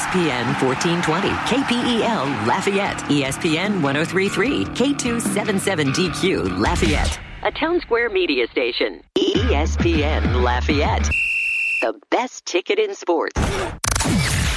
ESPN 1420, KPEL Lafayette, ESPN 1033, K277DQ Lafayette, a Town Square media station, ESPN Lafayette. The best ticket in sports.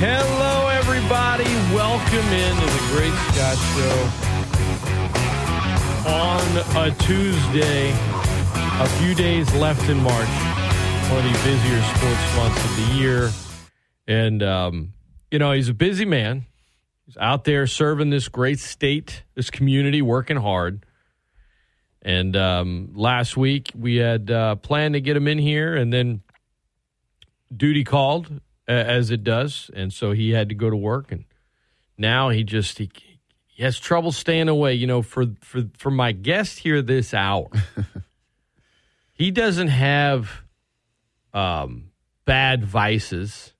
Hello, everybody. Welcome into the Great Scott Show on a Tuesday. A few days left in March, one of the busier sports months of the year. And, um, you know, he's a busy man. He's out there serving this great state, this community, working hard. And um, last week we had uh, planned to get him in here, and then duty called as it does, and so he had to go to work, and now he just he, he has trouble staying away. You know, for for for my guest here this hour, he doesn't have um, bad vices.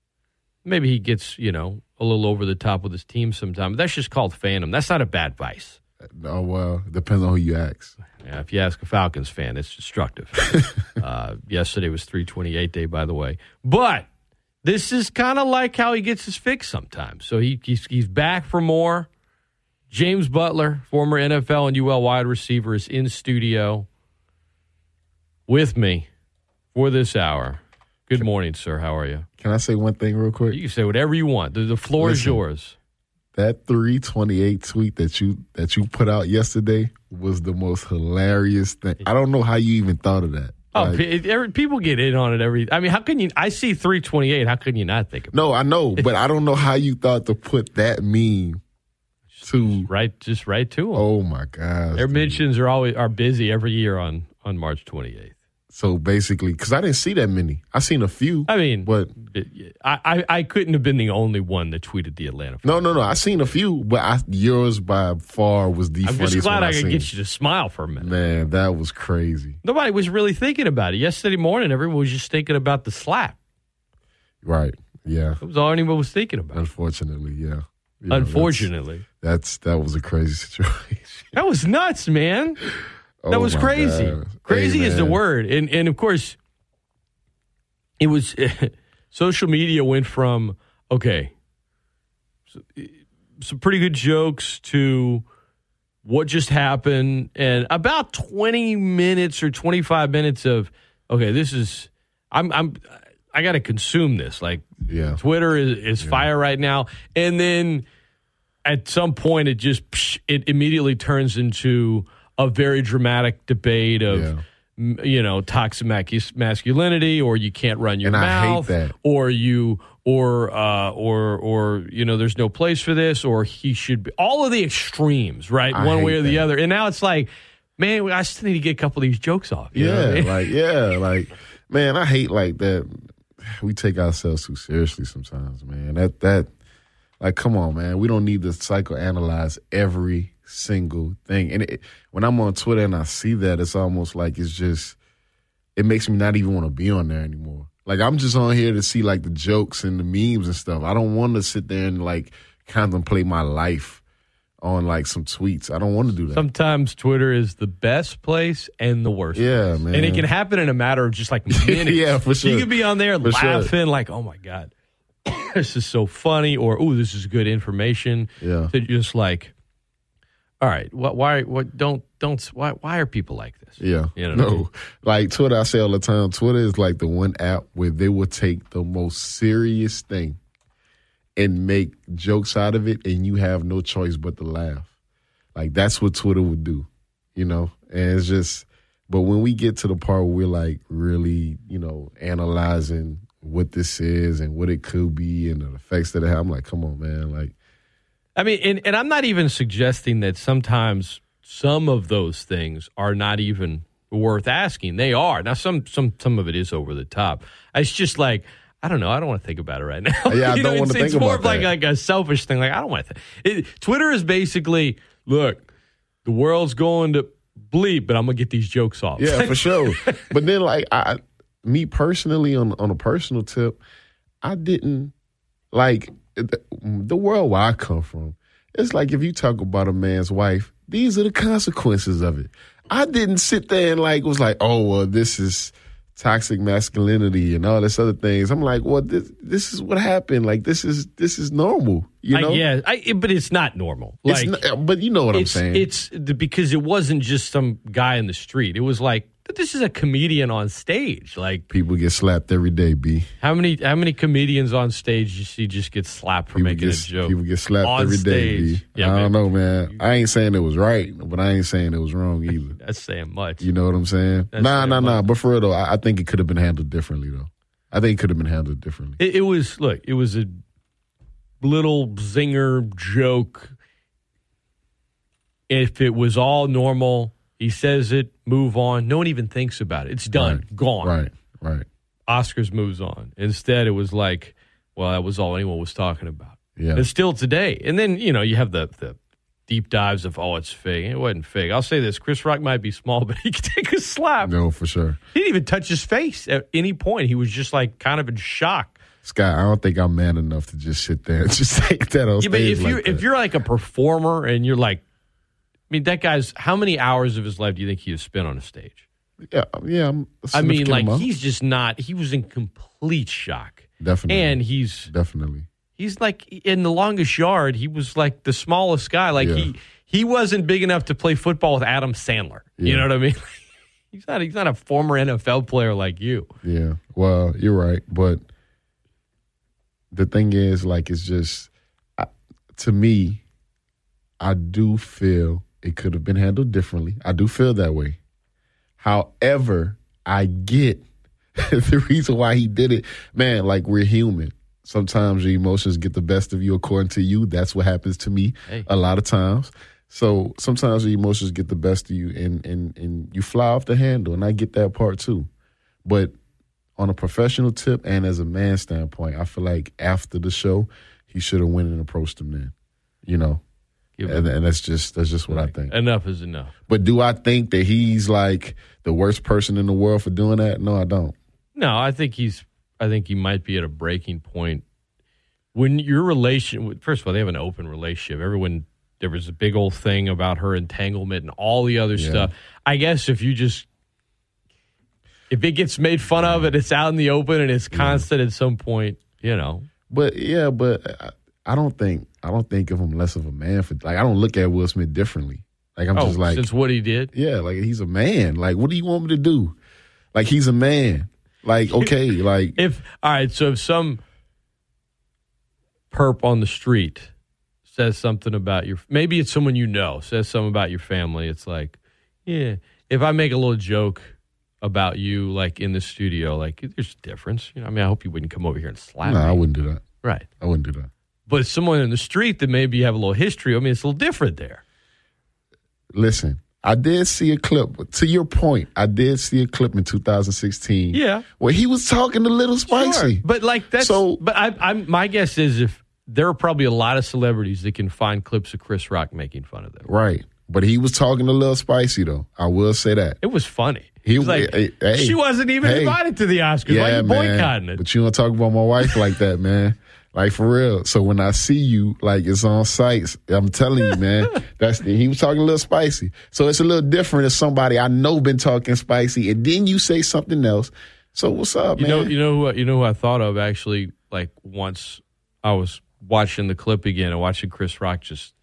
Maybe he gets you know a little over the top with his team sometimes. That's just called phantom. That's not a bad vice. Oh well, depends on who you ask. Yeah, if you ask a Falcons fan, it's destructive. uh, yesterday was 328 day, by the way, but this is kind of like how he gets his fix sometimes. So he, he's, he's back for more. James Butler, former NFL and UL wide receiver, is in studio with me for this hour. Good morning, sir. How are you? Can I say one thing real quick? You can say whatever you want. The, the floor is yours. That 328 tweet that you that you put out yesterday was the most hilarious thing. I don't know how you even thought of that. Oh, Like, every, people get in on it every. I mean, how can you? I see 328. How can you not think of it? no, I know, but I don't know how you thought to put that meme to. Right, just right to them. Oh my gosh! Their dude. mentions are always are busy every year on on March 28th. So basically, because I didn't see that many, I seen a few. I mean, but I, I I couldn't have been the only one that tweeted the Atlanta. no, no, no. I seen a few, but I, yours by far was the I'm funniest. just glad one I I could get you to smile for a minute. Man, that was crazy. Nobody was really thinking about it yesterday morning. Everyone was just thinking about the slap. Right? Yeah. It was all anyone was thinking about. Unfortunately, yeah. Yeah, that's- Unfortunately, That's that was a crazy situation. that was nuts, man. That Oh was crazy. God. Crazy Hey, is the word, and and of course, it was social media went from okay, so, some pretty good jokes to what just happened, and about twenty minutes or twenty five minutes of okay, this is I'm I'm I got to consume this like Yeah. Twitter is, is fire right now, and then at some point it just psh, it immediately turns into a very dramatic debate of Yeah. you know toxic masculinity or you can't run your And I hate mouth that. or you or uh, or or you know there's no place for this or he should be all of the extremes right I one way or the other and now it's like man I still need to get a couple of these jokes off you know I Yeah, mean? like yeah, like man, I hate like that. We take ourselves too seriously sometimes, man. That that like, come on, man. We don't need to psychoanalyze every single thing. And it, when I'm on Twitter and I see that, it's almost like it's just it makes me not even want to be on there anymore. Like I'm just on here to see like the jokes and the memes and stuff. I don't want to sit there and like contemplate my life on like some tweets. I don't want to do that. Sometimes Twitter is the best place and the worst. Yeah, place. man. And it can happen in a matter of just like minutes. Yeah, for sure. You can be on there For sure. laughing like, "Oh my god, this is so funny," or "Oh, this is good information." Yeah. To just like, all right, what? Why? What? Don't don't. Why? Why are people like this? Yeah. You know what I mean? no. Like Twitter, I say all the time, Twitter is like the one app where they will take the most serious thing and make jokes out of it, and you have no choice but to laugh. Like that's what Twitter would do, you know? And it's just, but when we get to the part where we're like really, you know, analyzing what this is and what it could be and the effects that it have, I'm like, come on, man. Like, I mean, and, and I'm not even suggesting that sometimes some of those things are not even worth asking. They are now. Some some some of it is over the top. It's just like I don't know. I don't want to think about it right now. Yeah, I don't know, want to think about it. it's more of like like a selfish thing. Like I don't want to. Th- it, Twitter is basically look, the world's going to bleep, but I'm gonna get these jokes off. Yeah, for sure. But then, like, I, me personally, on on a personal tip, I didn't like the, world where I come from. It's like if you talk about a man's wife, these are the consequences of it. I didn't sit there and like was like, oh well, this is toxic masculinity and all this other things. I'm like, well, this this is what happened. Like this is this is normal. You know? I, yeah, I, but it's not normal. It's Like not- but you know what I'm saying. it's the, because it wasn't just some guy in the street. It was like this is a comedian on stage. Like People get slapped every day, B. how many how many comedians on stage you see just get slapped for People making get, a joke? people get slapped on every day. stage. B. Yeah, I don't know, man. I ain't saying it was right, but I ain't saying it was wrong either. That's saying much. You know what I'm saying? That's nah, nah, nah. much. But for real though, I, I think it could have been handled differently though. I think it could have been handled differently. It, it was look. It was a little zinger joke. If it was all normal, he says it, move on. No one even thinks about it. It's done, Right. gone. Right, right. Oscars moves on. Instead, it was like, well, that was all anyone was talking about. Yeah. And still today. And then, you know, you have the, the deep dives of, oh, it's fake. It wasn't fake. I'll say this Chris Rock might be small, but he could take a slap. No, for sure. He didn't even touch his face at any point. He was just like kind of in shock. Scott, I don't think I'm man enough to just sit there and just take that on Yeah, but if you like if you're like a performer and you're like, mean, that guy's how many hours of his life do you think he has spent on a stage? yeah, yeah. I mean, like amount. he's just not. He was in complete shock, definitely, and he's definitely. he's like in the longest yard. He was like the smallest guy. Like Yeah. he he wasn't big enough to play football with Adam Sandler. You know what I mean? he's not he's not a former NFL player like you. Yeah. Well, you're right, but the thing is, like, it's just I, to me. I do feel it could have been handled differently. I do feel that way. However, I get the reason why he did it. Man, like we're human. Sometimes your emotions get the best of you according to you. That's what happens to me Hey. a lot of times. So sometimes your emotions get the best of you and, and, and you fly off the handle. And I get that part too. But on a professional tip and as a man standpoint, I feel like after the show, he should have went and approached him then. You know? And, and that's just that's just what I think. Enough is enough. But do I think that he's like the worst person in the world for doing that? No, I don't. No, I think he's. I think he might be at a breaking point. When your relation, first of all, they have an open relationship. Everyone, there was a big old thing about her entanglement and all the other Yeah. stuff. I guess if you just, if it gets made fun of and it's out in the open and it's constant at some point, you know, But yeah, but I, I don't think I don't think of him less of a man for like I don't look at Will Smith differently. Like I'm oh, just like since what he did, yeah, like he's a man. Like what do you want me to do? Like he's a man. Like okay, like if all right, so if some perp on the street says something about your maybe it's someone you know says something about your family, it's like, yeah, if I make a little joke about you like in the studio, like there's a difference. You know, I mean, I hope you wouldn't come over here and slap no, me. I wouldn't do that. Right. I wouldn't do that. But someone in the street that maybe you have a little history, I mean, it's a little different there. Listen, I did see a clip. To your point, I did see a clip in 2016. Yeah. where he was talking a little spicy. Sure. But like that's So- but I, I'm my guess is if there are probably a lot of celebrities that can find clips of Chris Rock making fun of them. Right, but he was talking a little spicy though. I will say that. It was funny. He was like, hey, she wasn't even hey. invited to the Oscars. Why are you boycotting man. it? But you don't talk about my wife like that, man. Like for real. So when I see you, like it's on sites. I'm telling you, man. That's he was talking a little spicy. So it's a little different if somebody I know been talking spicy, and then you say something else. So what's up, You man? know, you know who you know who I thought of actually. Like once I was watching the clip again and watching Chris Rock just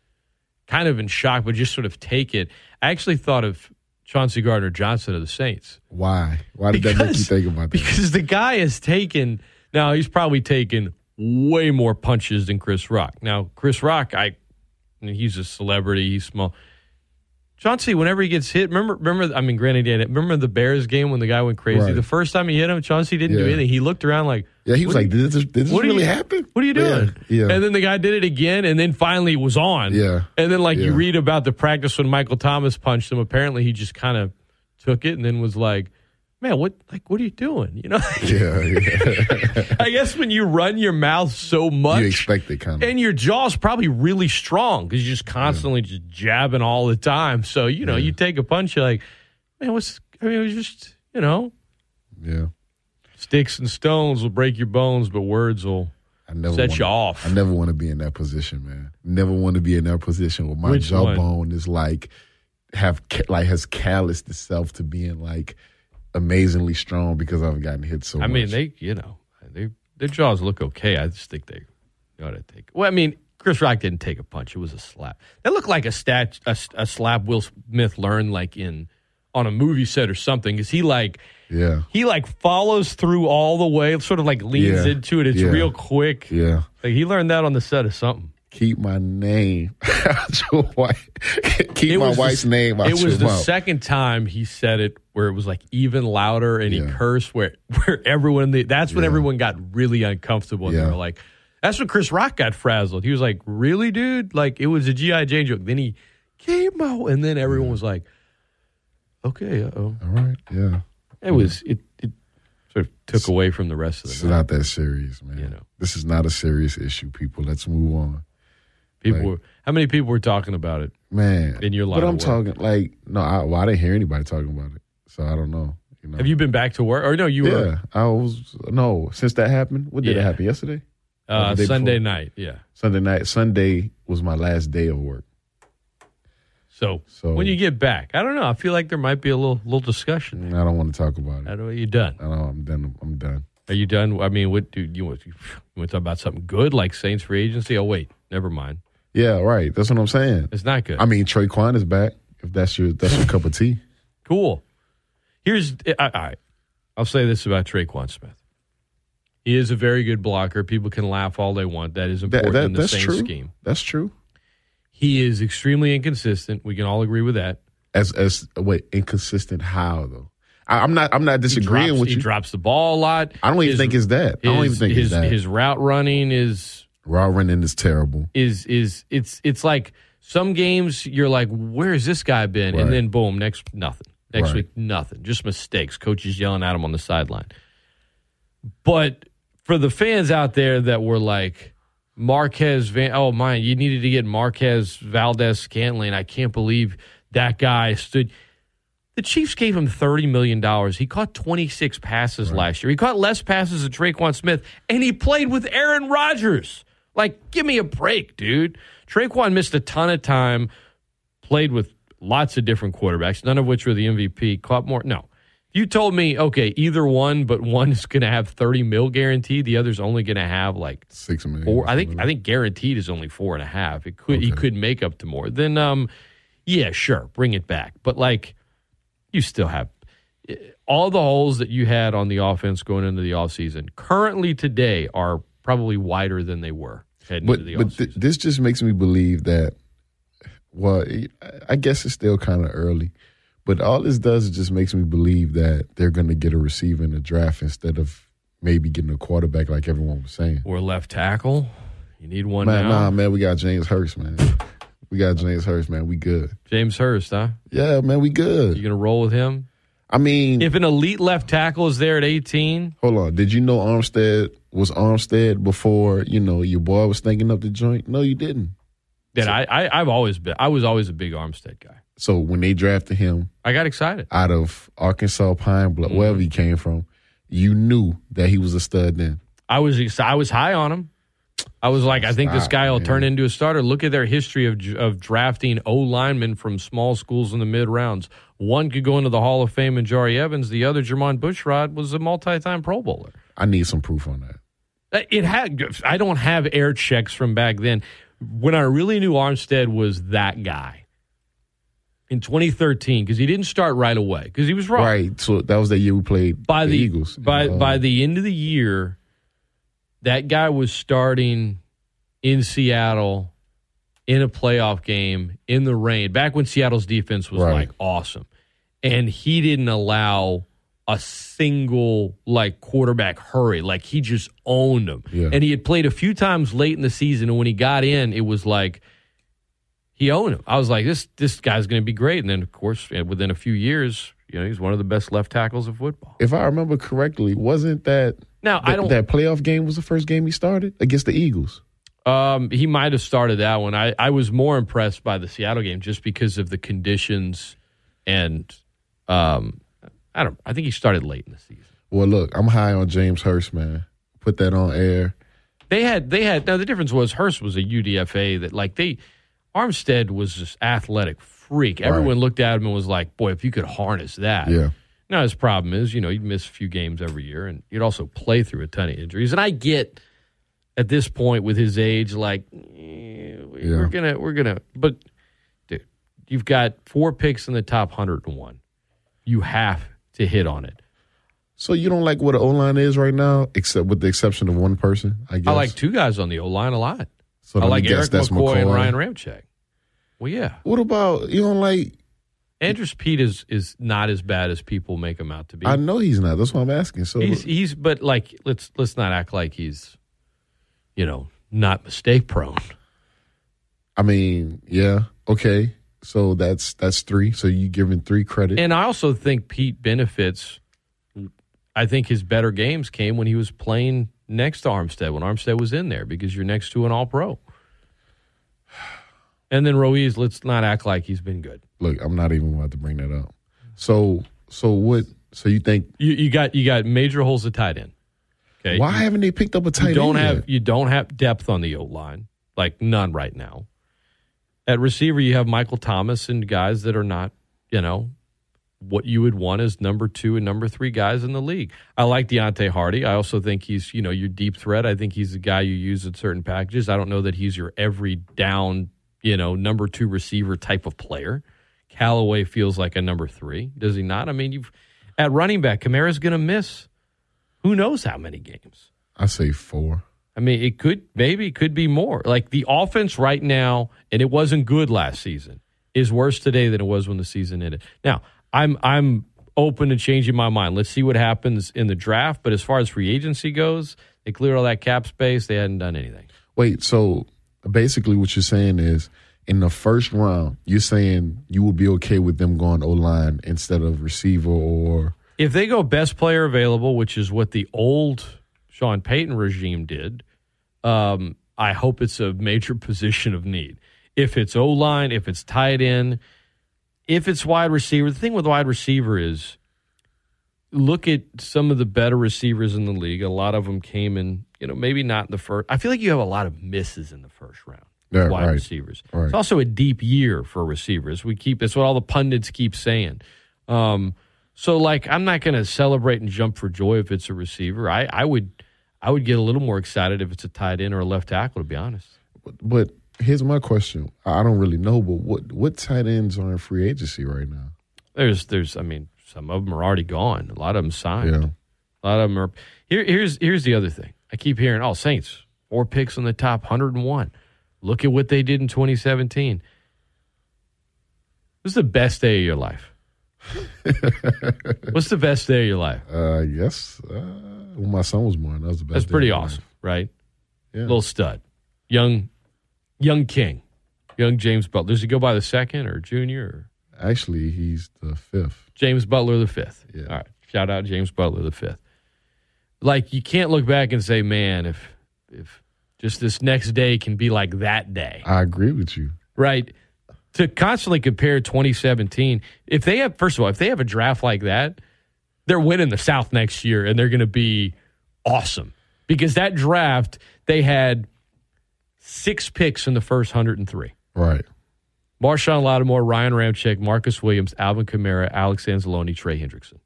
kind of in shock, but just sort of take it. I actually thought of Chauncey Gardner Johnson of the Saints. Why? Why did that make you think about that? Because the guy has taken now he's probably taken way more punches than Chris Rock. Now Chris Rock, I, he's a celebrity, he's small. Chauncey, whenever he gets hit, remember, remember. I mean, granted, he had it. remember the Bears game when the guy went crazy. Right. The first time he hit him, Chauncey didn't do anything. He looked around like, yeah, he was like, did this, did this really you- happen? What are you doing? Yeah, yeah. And then the guy did it again, and then finally it was on. Yeah. And then, like, you read about the practice when Michael Thomas punched him. Apparently, he just kind of took it and then was like, "Man, what like what are you doing?" You know. Yeah, yeah. I guess when you run your mouth so much, you expect it kind of. and your jaw's probably really strong because you're just constantly just jabbing all the time. So you know, you take a punch, you're like, man, what's? I mean, it was just you know, Yeah. sticks and stones will break your bones, but words will. I never Set wanna, you off. I never want to be in that position, man. Never want to be in that position where my Which one? jawbone is like have like has calloused itself to being like amazingly strong because I've gotten hit so I much. mean, they you know, they their jaws look okay. I just think they ought to take. Well, I mean, Chris Rock didn't take a punch; it was a slap. That looked like a stat a, a slap Will Smith learned like in on a movie set or something. Is he like yeah, he like follows through all the way, sort of like leans Yeah. into it. It's Yeah. real quick. yeah. Like he learned that on the set of something. Keep my name out your wife. Keep my was the- wife's name out It was the mouth. second time he said it where it was like even louder and he cursed where where everyone that's when Yeah. everyone got really uncomfortable and they were like that's when Chris Rock got frazzled. He was like, "Really, dude? Like it was a GI Jane joke." Then he came out and then everyone was like, "Okay, uh-oh." All right, yeah. It was it it sort of took away from the rest of It's the night. not that serious, man. You know. This is not a serious issue, people. Let's move on. People like- were how many people were talking about it? Man. In your life, But I'm talking like no, I, well, I didn't hear anybody talking about it. So I don't know. You know. Have you been back to work? Or no, you were Yeah, I was no. Since that happened, what did Yeah. it happen yesterday? uh, Sunday before. night. Yeah. Sunday night. Sunday was my last day of work. So, So- when you get back, I don't know. I feel like there might be a little little discussion. I don't want to talk about I it. don't know. Are you done? I don't. I'm done. I'm done. Are you done? I mean, what do you want? You want to talk about something good like Saints free agency? Oh wait, never mind. Yeah, right. That's what I'm saying. It's not good. I mean, Tre'Quan is back. If that's your that's your cup of tea. cool. Here's I, all right. I'll say this about Trey Tre'Quan Smith. He is a very good blocker. People can laugh all they want. That is important that, in the that's Saints true. scheme. That's true. He is extremely inconsistent. We can all agree with that. As as wait, inconsistent how though? I, I'm not. I'm not disagreeing drops, with he you. drops the ball a lot. I don't even His- think it's that. I don't even think his, it's that. His route running is Raw running is terrible. is is it's it's like some games you're like, where's this guy been? Right. And then boom, next nothing. Next Right. week, nothing. Just mistakes. Coaches yelling at him on the sideline. But for the fans out there that were like Marquez Van oh my, you needed to get Marquez Valdes-Scantling. I can't believe that guy stood the Chiefs gave him $30 million. He caught 26 passes last year. He caught less passes than Tre'Quan Smith, and he played with Aaron Rodgers. Like, give me a break, dude. Tre'Quan missed a ton of time, played with lots of different quarterbacks, none of which were the MVP. Caught more. No. You told me, okay, either one, but one is going to have 30 mil guaranteed, the other's only going to have like Six million. four. I think I think guaranteed is only four and a half. It could he could make up to more. Then um, yeah, sure, bring it back. But like, you still have eh, all the holes that you had on the offense going into the offseason currently today are probably wider than they were heading but into the but th- this just makes me believe that. Well, I guess it's still kind of early, but all this does is just makes me believe that they're going to get a receiver in the draft instead of maybe getting a quarterback like everyone was saying. or left tackle. You need one Man, now. nah, man, we got James Hurst, man. We got James Hurst, man. We good. James Hurst, huh? Yeah, man, we good. You gonna roll with him? I mean, If an elite left tackle is there at 18, hold on. Did you know Armstead was Armstead before you know your boy was thinking up the joint? No, you didn't. then I, I I've always been I was always a big Armstead guy. So when they drafted him, I got excited. out of Arkansas Pine Bluff, Mm-hmm. wherever he came from, you knew that he was a stud then. I was I was high on him. I was like, I think this guy will man. turn into a starter. Look at their history of of drafting O linemen from small schools in the mid rounds. One could go into the Hall of Fame and Jahri Evans. The other, Jermon Bushrod, was a multi-time Pro Bowler. I need some proof on that. Uh, It had. I don't have air checks from back then. When I really knew Armstead was that guy in 2013, because he didn't start right away because he was wrong. Right. So that was the year we played by the, the, Eagles. By Uh, by the end of the year, that guy was starting in Seattle in a playoff game in the rain. Back when Seattle's defense was Right. like awesome, and he didn't allow a single like quarterback hurry. Like he just owned them. Yeah. And he had played a few times late in the season, and when he got in, it was like he owned him. I was like, this this guy's going to be great. And then, of course, within a few years, You know, he's one of the best left tackles of football. If I remember correctly, wasn't that Now, I don't. that playoff game was the first game he started against the Eagles? Um, he might have started that one. I, I was more impressed by the Seattle game just because of the conditions and um, I don't. I think he started late in the season. Well, look, I'm high on James Hurst, man. Put that on air. They had they had now the difference was Hurst was a UDFA that like they Armstead was this athletic freak. Everyone looked at him and was like, "Boy, if you could harness that." Yeah. Now his problem is, you know, you'd miss a few games every year, and you'd also play through a ton of injuries. And I get at this point with his age, like eh, we're gonna we're gonna, but dude, you've got four picks in the top hundred and one. You have to hit on it. So you don't like what an O line is right now, except with the exception of one person, I guess. I like two guys on the O line a lot. So I like Eric that's McCoy, and Ryan Ramczyk. Well, yeah. What about you don't like? Andrus Peat is is not as bad as people make him out to be. I know he's not. That's why I'm asking. So He's he's but like let's let's not act like he's you know not mistake prone. I mean, yeah, okay. So that's that's three. So you giving three credit? And I also think Peat benefits. I think his better games came when he was playing next to Armstead when Armstead was in there because you're next to an All Pro. And then Ruiz, let's not act like he's been good. Look, I'm not even about to bring that up. So so what? So you think You, you got you got major holes at tight end. Okay, why You- haven't they picked up a tight you don't end? have yet? you don't have depth on the O line, like none right now. At receiver, you have Michael Thomas and guys that are not, you know, what you would want as number two and number three guys in the league. I like Deonte Harty. I also think he's, you know, your deep threat. I think he's a guy you use in certain packages. I don't know that he's your every down, you know, number two receiver type of player. Callaway feels like a number three, does he not? I mean, you've at running back, Kamara's going to miss who knows how many games. I say four. I mean, it could maybe it could be more. Like the offense right now, and it wasn't good last season, is worse today than it was when the season ended. Now, I'm I'm open to changing my mind. Let's see what happens in the draft. But as far as free agency goes, they cleared all that cap space. They hadn't done anything. Wait, so basically what you're saying is in the first round, you're saying you will be okay with them going O line instead of receiver or If they go best player available, which is what the old Sean Payton regime did, um, I hope it's a major position of need. If it's O line, if it's tight end, if it's wide receiver, the thing with wide receiver is look at some of the better receivers in the league. A lot of them came in, you know, maybe not in the first. I feel like you have a lot of misses in the first round. Yeah, wide right. receivers. Right. It's also a deep year for receivers. We keep that's what all the pundits keep saying. Um, so like I'm not going to celebrate and jump for joy if it's a receiver. I, I would I would get a little more excited if it's a tight end or a left tackle. To be honest, But here's my question. I don't really know, but what what tight ends are in free agency right now? there's there's I mean some of them are already gone. A lot of them signed. Yeah. A lot of them are. Here, here's here's the other thing. I keep hearing, oh, Saints four picks in the top 101. Look at what they did in 2017. This is the best day of your life. What's the best day of your life? Uh yes. Uh, when my son was born, that was the best. That's pretty awesome, right? Yeah. Little stud, young, young king, young James Butler. Does he go by the second or junior or Actually, he's the fifth. James Butler the fifth? Yeah. All right, shout out James Butler the fifth. Like you can't look back and say, man, if if just this next day can be like that day, I agree with you. right? To constantly compare 2017, if they have, first of all, if they have a draft like that, they're winning the South next year and they're going to be awesome because that draft, they had six picks in the first 103. Right. Marshon Lattimore, Ryan Ramczyk, Marcus Williams, Alvin Kamara, Alex Anzalone, Trey Hendrickson.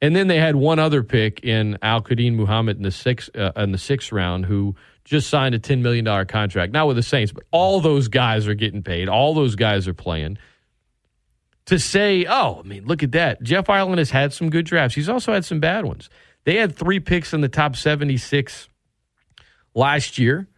And then they had one other pick in Al-Quadin Muhammad in the sixth uh, in the sixth round, who just signed a ten million dollar contract, not with the Saints, but all those guys are getting paid. All those guys are playing. To say, oh, I mean, look at that. Jeff Ireland has had some good drafts. He's also had some bad ones. They had three picks in the top seventy six last year.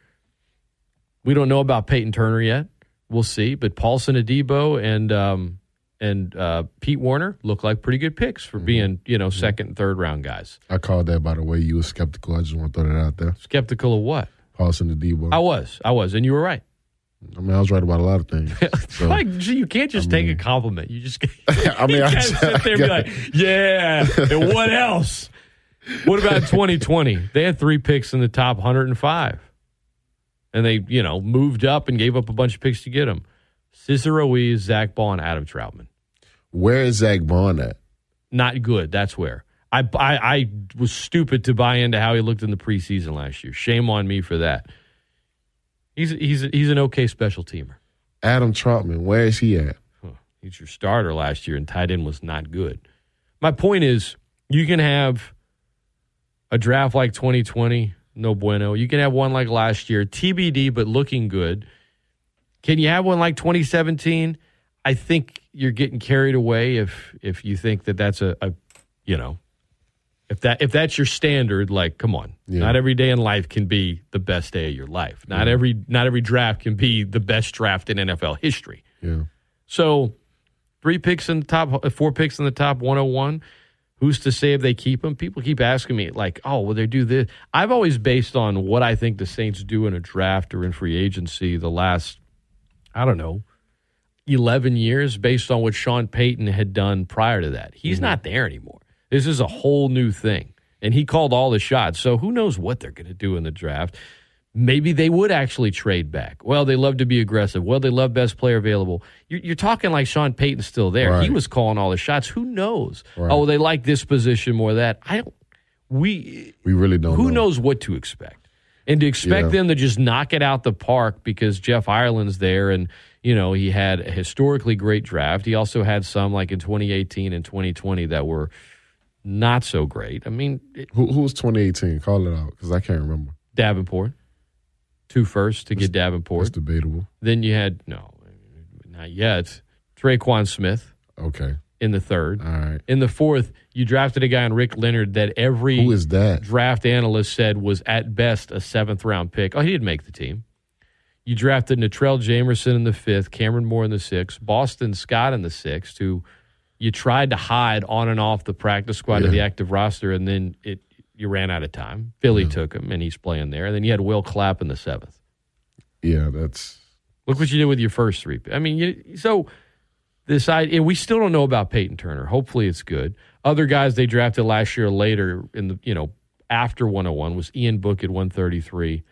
We don't know about Peyton Turner yet. We'll see. But Paulson Adebo and um, and uh, Pete Werner look like pretty good picks for being you know second and third round guys. I called that by the way. You were skeptical. I just want to throw that out there. Skeptical of what? Paulson Adebo. I was, I was, and you were right. I mean, I was right about a lot of things. So, like gee, you can't just take a compliment. You just I mean, I just- sit there and be I like, yeah. And what else? What about 2020? They had three picks in the top 105, and they you know moved up and gave up a bunch of picks to get them. Cesar Ruiz, Zach and Adam Trautman. where is Zack Baun at? Not good. That's where. I, I I was stupid to buy into how he looked in the preseason last year. Shame on me for that. He's he's he's an okay special teamer. Adam Trautman, where is he at? Huh. He's your starter last year, and tight end was not good. My point is, you can have a draft like 2020, no bueno. You can have one like last year, TBD, but looking good. Can you have one like 2017? I think you're getting carried away if if you think that that's a, a you know, if that if that's your standard. Like, come on, Yeah. not every day in life can be the best day of your life. Not every not every draft can be the best draft in NFL history. Yeah. So, three picks in the top, four picks in the top 101. Who's to say if they keep them? People keep asking me, like, oh, will they do this? I've always based on what I think the Saints do in a draft or in free agency the last, I don't know, 11 years based on what Sean Payton had done prior to that. He's mm-hmm. not there anymore. This is a whole new thing. And he called all the shots. So who knows what they're going to do in the draft? Maybe they would actually trade back. Well, they love to be aggressive. Well, they love best player available. You're, you're talking like Sean Payton's still there. He was calling all the shots. Who knows? Right. Oh, they like this position more. That I don't. We We really don't who know. knows what to expect and to expect Yeah. them to just knock it out the park because jeff ireland's there and you know he had a historically great draft he also had some like in 2018 and 2020 that were not so great i mean it- Who, who was 2018? Call it out because I can't remember. davenport two first to get davenport That's debatable. then you had no not yet Tre'Quan smith Okay. in the third All right. in the fourth you drafted a guy in rick leonard that every Who is that? draft analyst said was at best a seventh round pick. Oh, he didn't make the team. You drafted Natrell Jamerson in the fifth, Kamrin Moore in the sixth, Boston Scott in the sixth, who you tried to hide on and off the practice squad of Yeah. the active roster, and then it you ran out of time. Philly took him, and he's playing there. And then you had Will Clapp in the seventh. Yeah, that's Look what you did with your first three. I mean, you, so this I and we still don't know about Peyton Turner. Hopefully, it's good. Other guys they drafted last year, later in the you know after 101 was Ian Book at 133,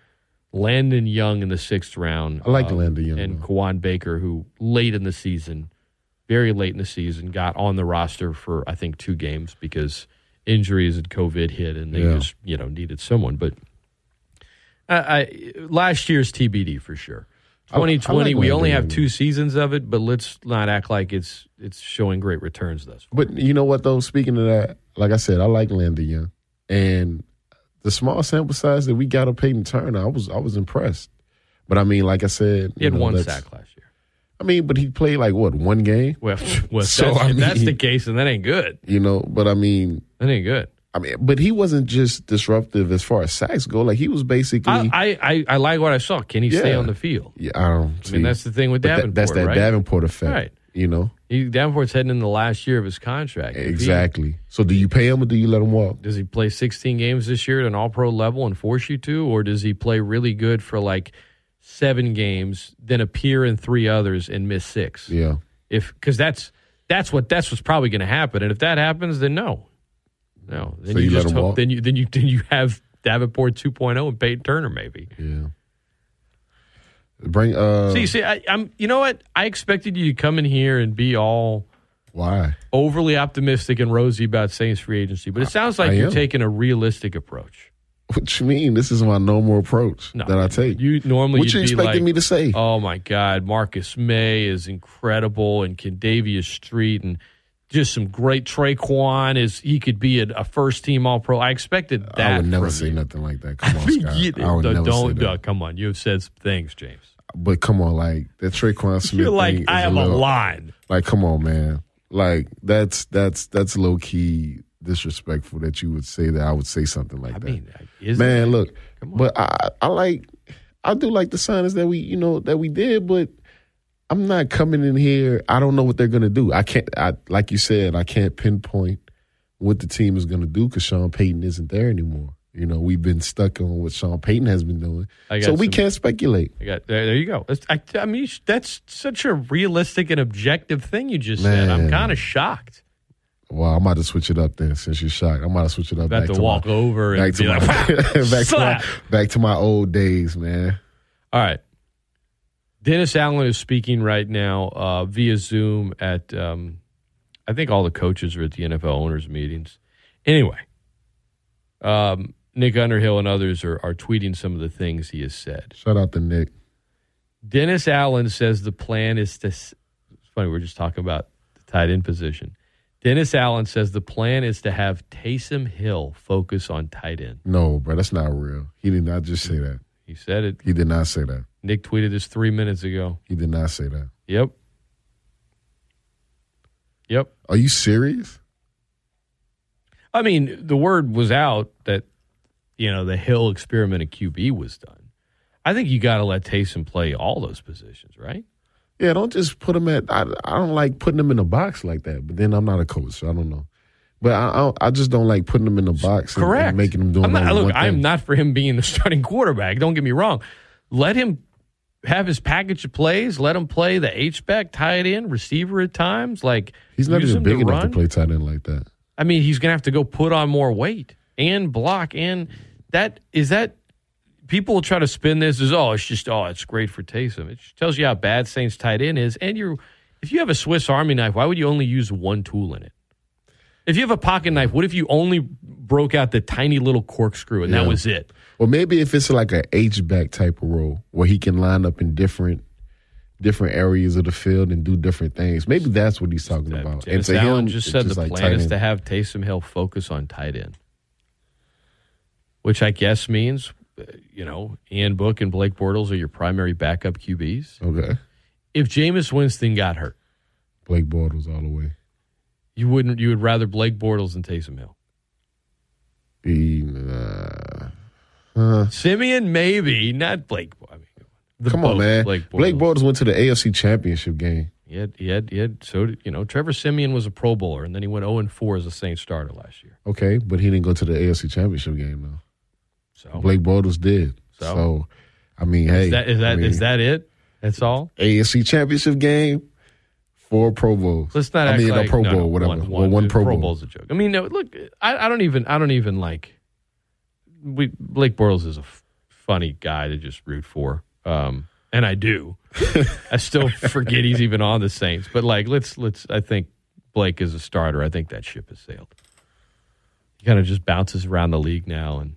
Landon Young in the sixth round. I like um, Landon Young, and though. Kawaan Baker, who late in the season, very late in the season, got on the roster for I think two games because injuries and COVID hit, and they Yeah. just you know needed someone. But I, I last year's TBD for sure. I- I like 2020, we only have two seasons of it, but let's not act like it's it's showing great returns thus far. But you know what though? Speaking of that, like I said, I like Landon Young, and the small sample size that we got of Peyton Turner, I was I was impressed. But I mean, like I said, He had know, one sack last year. I mean, but he played like what one game, Well, well So, that's, I if that's the case, and that ain't good. you know. But I mean, That ain't good. I mean, but he wasn't just disruptive as far as sacks go. Like he was basically, I, I, I, like what I saw. Can he stay on the field? yeah, I don't. I mean, that's the thing with but that- that's that right? Davenport effect, Right. You know He, Davenport's heading in the last year of his contract. If he- exactly. So, do you pay him or do you let him walk? does he play 16 games this year at an all pro level and force you to? Or does he play really good for like seven games, then appear in three others and miss six? Yeah, If Because that's, that's, what, that's what's probably going to happen. And if that happens, then no. No. Then So you, you just hope, walk? then you, then you, then you have Davenport 2.0 and Peyton Turner maybe. yeah. Bring uh, See, see, I, I'm. You know what? I expected you to come in here and be all why? overly optimistic and rosy about Saints free agency, but it sounds like I you're am. taking a realistic approach. What you mean? This is my normal approach No, that I take. You normally what you expecting like, me to say? Oh my God, Marcus Maye is incredible, and Kentavius Street, and just some great Tre'Quan is he could be a, a first team All Pro. I expected that. I would never say you. nothing like that. Come on, Scott. you- I would don't, never say don't that. uh, come on. You have said some things, James. But come on, like that Tre'Quan Smith. You're like I have a, a line. Like, come on, man. Like that's that's that's low key disrespectful that you would say that I would say something like I that. mean, man, look, but I I like I do like the signings that we you know that we did, but I'm not coming in here. I don't know what they're gonna do. I can't. I like you said, I can't pinpoint what the team is gonna do because Sean Payton isn't there anymore. You know, we've been stuck on what Sean Payton has been doing, so we can't speculate. I got there. there you go. I, I mean, that's such a realistic and objective thing you just said. I'm kind of shocked. Well, I'm about to switch it up then. Since you're shocked, I'm about to switch it up. About back to to walk my, over and back to my, like, back to my, back to my old days, man. All right. Dennis Allen is speaking right now uh, via Zoom at, um, I think all the coaches are at the NFL owners' meetings. Anyway, um, Nick Underhill and others are, are tweeting some of the things he has said. Shout out to Nick. Dennis Allen says the plan is to. It's funny, we are just talking about the tight end position. Dennis Allen says the plan is to have Taysom Hill focus on tight end. No, bro, that's not real. He did not just say that. He said it. He did not say that. Nick tweeted this three minutes ago. He did not say that. Yep. Yep. Are you serious? I mean, the word was out that, you know, the Hill experiment at QB was done. I think you got to let Taysom play all those positions, right? Yeah, don't just put them at. I, I don't like putting them in a box like that. But then I'm not a coach, so I don't know. But I, I, don't- I just don't like putting them in a box and, Correct. and making them do I'm not, only look, one I'm thing. not for him being the starting quarterback. Don't get me wrong. Let him have his package of plays. Let him play the H back, tight end, receiver at times. Like He's not use even him big to enough run. to play tight end like that. I mean, he's going to have to go put on more weight and block. And that is that people will try to spin this as oh, it's just oh, it's great for Taysom. It just tells you how bad Saints tight end is. And you're if you have a Swiss Army knife, why would you only use one tool in it? If you have a pocket knife, what if you only broke out the tiny little corkscrew and that was it? Or maybe if it's like a H back type of role where he can line up in different different areas of the field and do different things. Maybe that's what he's talking about. Dennis to Allen him, just said the like plan is to have Taysom Hill focus on tight end, which I guess means, you know, Ian Book and Blake Bortles are your primary backup QBs. Okay. If Jameis Winston got hurt, Blake Bortles all the way. you wouldn't. You would rather Blake Bortles than Taysom Hill. He, uh, uh, Siemian, maybe not Blake. I mean, come on, man. Blake Bortles. Blake Bortles went to the AFC Championship game. He had, he had, he had. So did, you know, Trevor Siemian was a Pro Bowler, and then he went zero and four as a Saints starter last year. Okay, but he didn't go to the AFC Championship game though. So Blake Bortles did. So? So, I mean, hey, is that is I that is mean, that it? That's all. AFC Championship game, four Pro Bowls. Let's not. I mean, like, a Pro no, Bowl, no, whatever. One, Well, one Pro, Bowl. Bowl's a joke. I mean, no, look, I, I don't even. I don't even like. We Blake Bortles is a f- funny guy to just root for, um, and I do. I still forget he's even on the Saints, but like, let's let's. I think Blake is a starter. I think that ship has sailed. He kind of just bounces around the league now and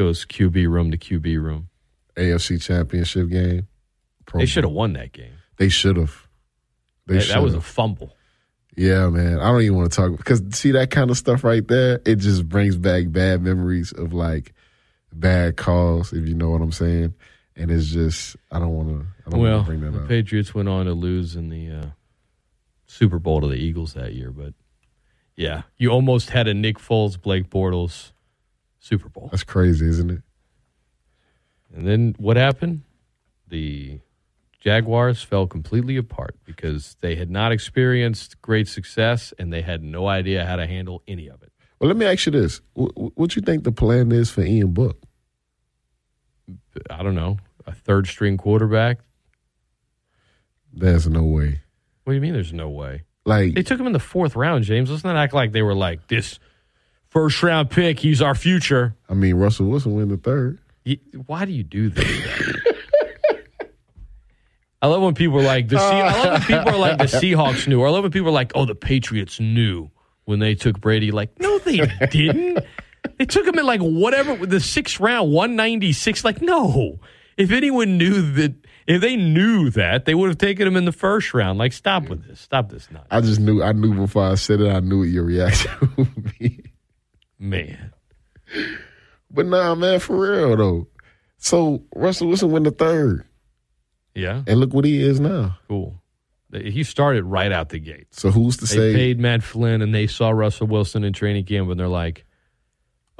goes QB room to QB room. AFC Championship game. Pro They should have won that game. They should have. They That, that was a fumble. Yeah, man. I don't even want to talk because see that kind of stuff right there. It just brings back bad memories of like bad calls, if you know what I'm saying. And it's just I don't want to. I don't Well, want to bring that the up. Patriots went on to lose in the uh, Super Bowl to the Eagles that year, but yeah, you almost had a Nick Foles, Blake Bortles Super Bowl. That's crazy, isn't it? And then what happened? The Jaguars fell completely apart because they had not experienced great success and they had no idea how to handle any of it. Well, let me ask you this: Wh- wh- What you think the plan is for Ian Book? I don't know, a third string quarterback. There's no way. What do you mean? There's no way. Like They took him in the fourth round, James. Let's not act like they were like this first round pick. He's our future. I mean, Russell Wilson win the third. Why do you do this? I love when people are like the. Se- I love when people are like the Seahawks knew. Or I love when people are like, "Oh, the Patriots knew when they took Brady." Like, no, they didn't. they took him in like whatever the sixth round, one ninety six. Like, no. If anyone knew that, if they knew that, they would have taken him in the first round. Like, stop with this. Stop this nonsense, I just knew. I knew before I said it. I knew what your reaction would be. Man. But nah, man, for real though. So Russell Wilson win the third, Yeah, and look what he is now. cool. He started right out the gate. So who's to They say They paid Matt Flynn and they saw Russell Wilson in training camp and they're like,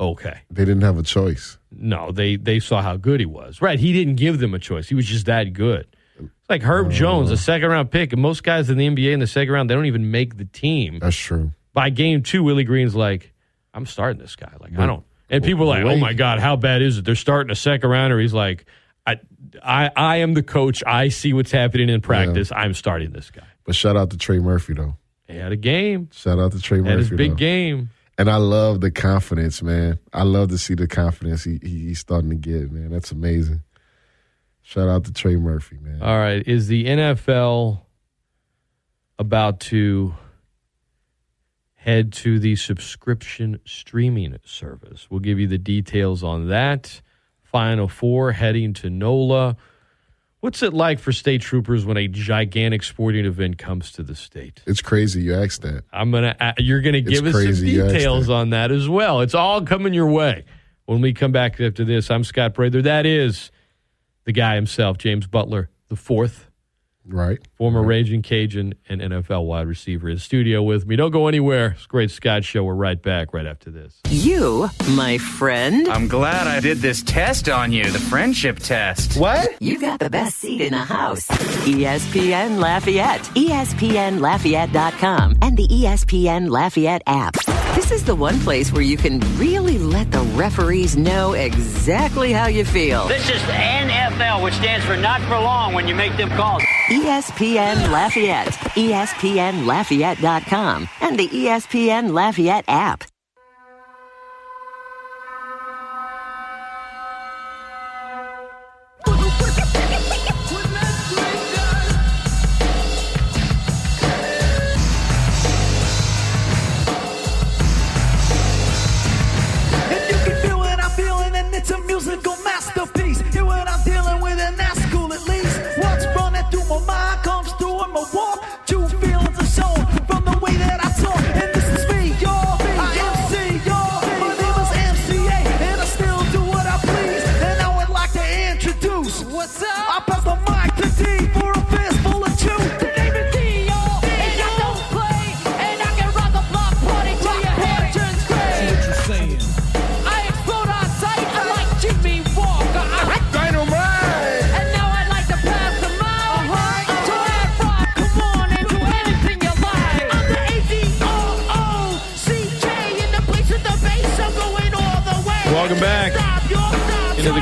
okay. they didn't have a choice? No, they they saw how good he was. Right. He didn't give them a choice. He was just that good. It's like Herb uh. Jones, a second round pick. And most guys in the NBA in the second round, they don't even make the team. That's true. By game two, Willie Green's like, I'm starting this guy. Like, I don't And people are like, "Oh my god, how bad is it?" They're starting a second rounder. He's like, "I, I, I am the coach. I see what's happening in practice. I'm starting this guy." But shout out to Trey Murphy though. He had a game. Shout out to Trey Had Murphy. his big though. game. And I love the confidence, man. I love to see the confidence he, he he's starting to get, man. That's amazing. Shout out to Trey Murphy, man. All right. Is the NFL about to head to the subscription streaming service? We'll give you the details on that. Final four heading to NOLA. What's it like for state troopers when a gigantic sporting event comes to the state? It's crazy you asked that. I'm gonna. uh, You're gonna give us crazy asked details that. on that as well. It's all coming your way when we come back after this. I'm Scott Prather. That is the guy himself, James Butler, the fourth Right? former Raging Cajun and NFL wide receiver in studio with me. Don't go anywhere. It's a great Scott show. We're right back right after this. You, my friend, I'm glad I did this test on you, the friendship test. What? you got the best seat in the house. ESPN Lafayette, ESPNLafayette.com, and the ESPN Lafayette app. This is the one place where you can really let the referees know exactly how you feel. This is NFL, which stands for not for long when you make them calls. ESPN Lafayette, ESPNLafayette.com, and the ESPN Lafayette app.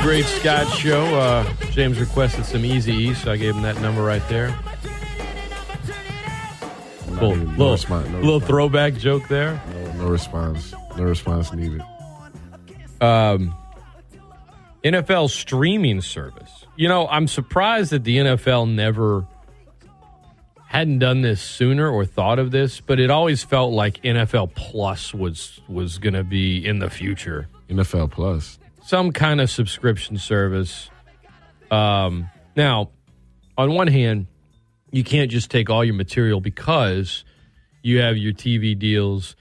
Great. Scott Show. Uh, James requested some Easy E, so I gave him that number right there. Little, No little, response, no little throwback joke there. No, no response. No response needed. um, NFL streaming service. You know, I'm surprised that the NFL never hadn't done this sooner or thought of this, but it always felt like NFL Plus was was going to be in the future. NFL Plus. Some kind of subscription service. Um, now, on one hand, you can't just take all your material because you have your TV deals,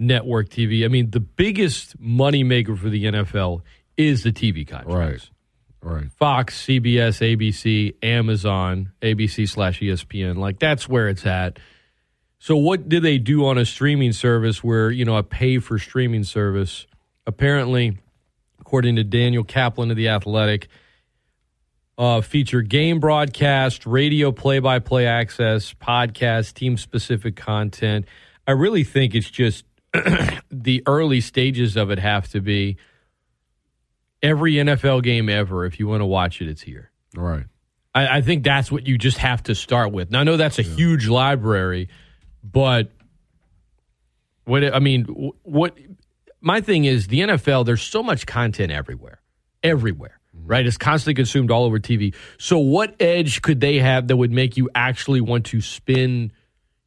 network TV. I mean, the biggest money maker for the NFL is the TV contracts. Right. Right. Fox, CBS, ABC, Amazon, ABC slash ESPN. Like that's where it's at. So what do they do on a streaming service where, you know, a pay for streaming service? Apparently, according to Daniel Kaplan of The Athletic, uh, feature game broadcast, radio play by play access, podcast, team specific content. I really think it's just the early stages of it have to be every NFL game ever. If you want to watch it, it's here. Right. I, I think that's what you just have to start with. Now, I know that's a huge library, but what I mean, what my thing is, the NFL. There's so much content everywhere, everywhere, mm-hmm. right? It's constantly consumed all over TV. So, what edge could they have that would make you actually want to spend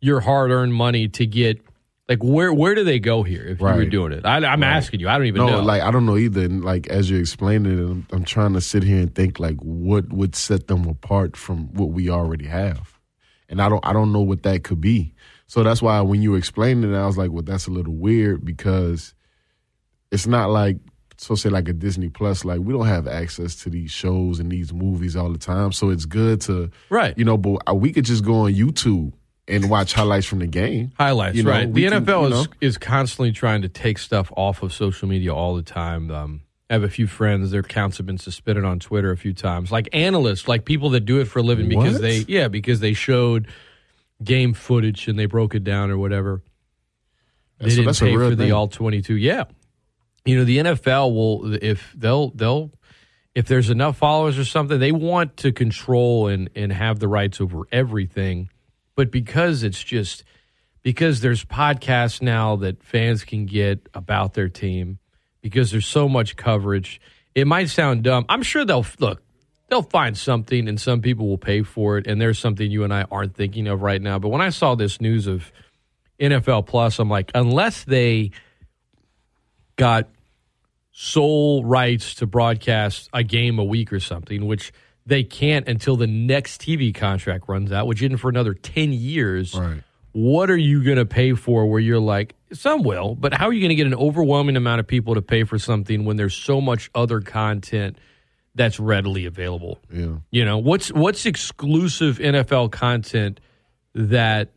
your hard-earned money to get? Like where where do they go here if you were doing it? I, I'm asking you. I don't even No, know. like I don't know either. And like as you're explaining it, I'm, I'm trying to sit here and think like what would set them apart from what we already have, and I don't I don't know what that could be. So that's why when you were explaining it, I was like, well, that's a little weird because it's not like so say like a Disney Plus. Like we don't have access to these shows and these movies all the time, so it's good to Right. You know, but we could just go on YouTube and watch highlights from the game. Highlights, You know, right? The NFL is know. is constantly trying to take stuff off of social media all the time. Um, I have a few friends; their accounts have been suspended on Twitter a few times. Like analysts, like people that do it for a living because What? they, yeah, because they showed game footage and they broke it down or whatever. They So didn't that's a pay real for the all twenty two. Yeah, you know, the NFL will if they'll they'll if there's enough followers or something, they want to control and and have the rights over everything. But because it's just because there's podcasts now that fans can get about their team, because there's so much coverage, it might sound dumb. I'm sure they'll look they'll find something and some people will pay for it and there's something you and I aren't thinking of right now. But when I saw this news of NFL Plus, I'm like, unless they got sole rights to broadcast a game a week or something, which they can't until the next TV contract runs out, which isn't for another 10 years. Right. What are you going to pay for where you're like, some will, but how are you going to get an overwhelming amount of people to pay for something when there's so much other content that's readily available? Yeah. You know, what's what's exclusive NFL content that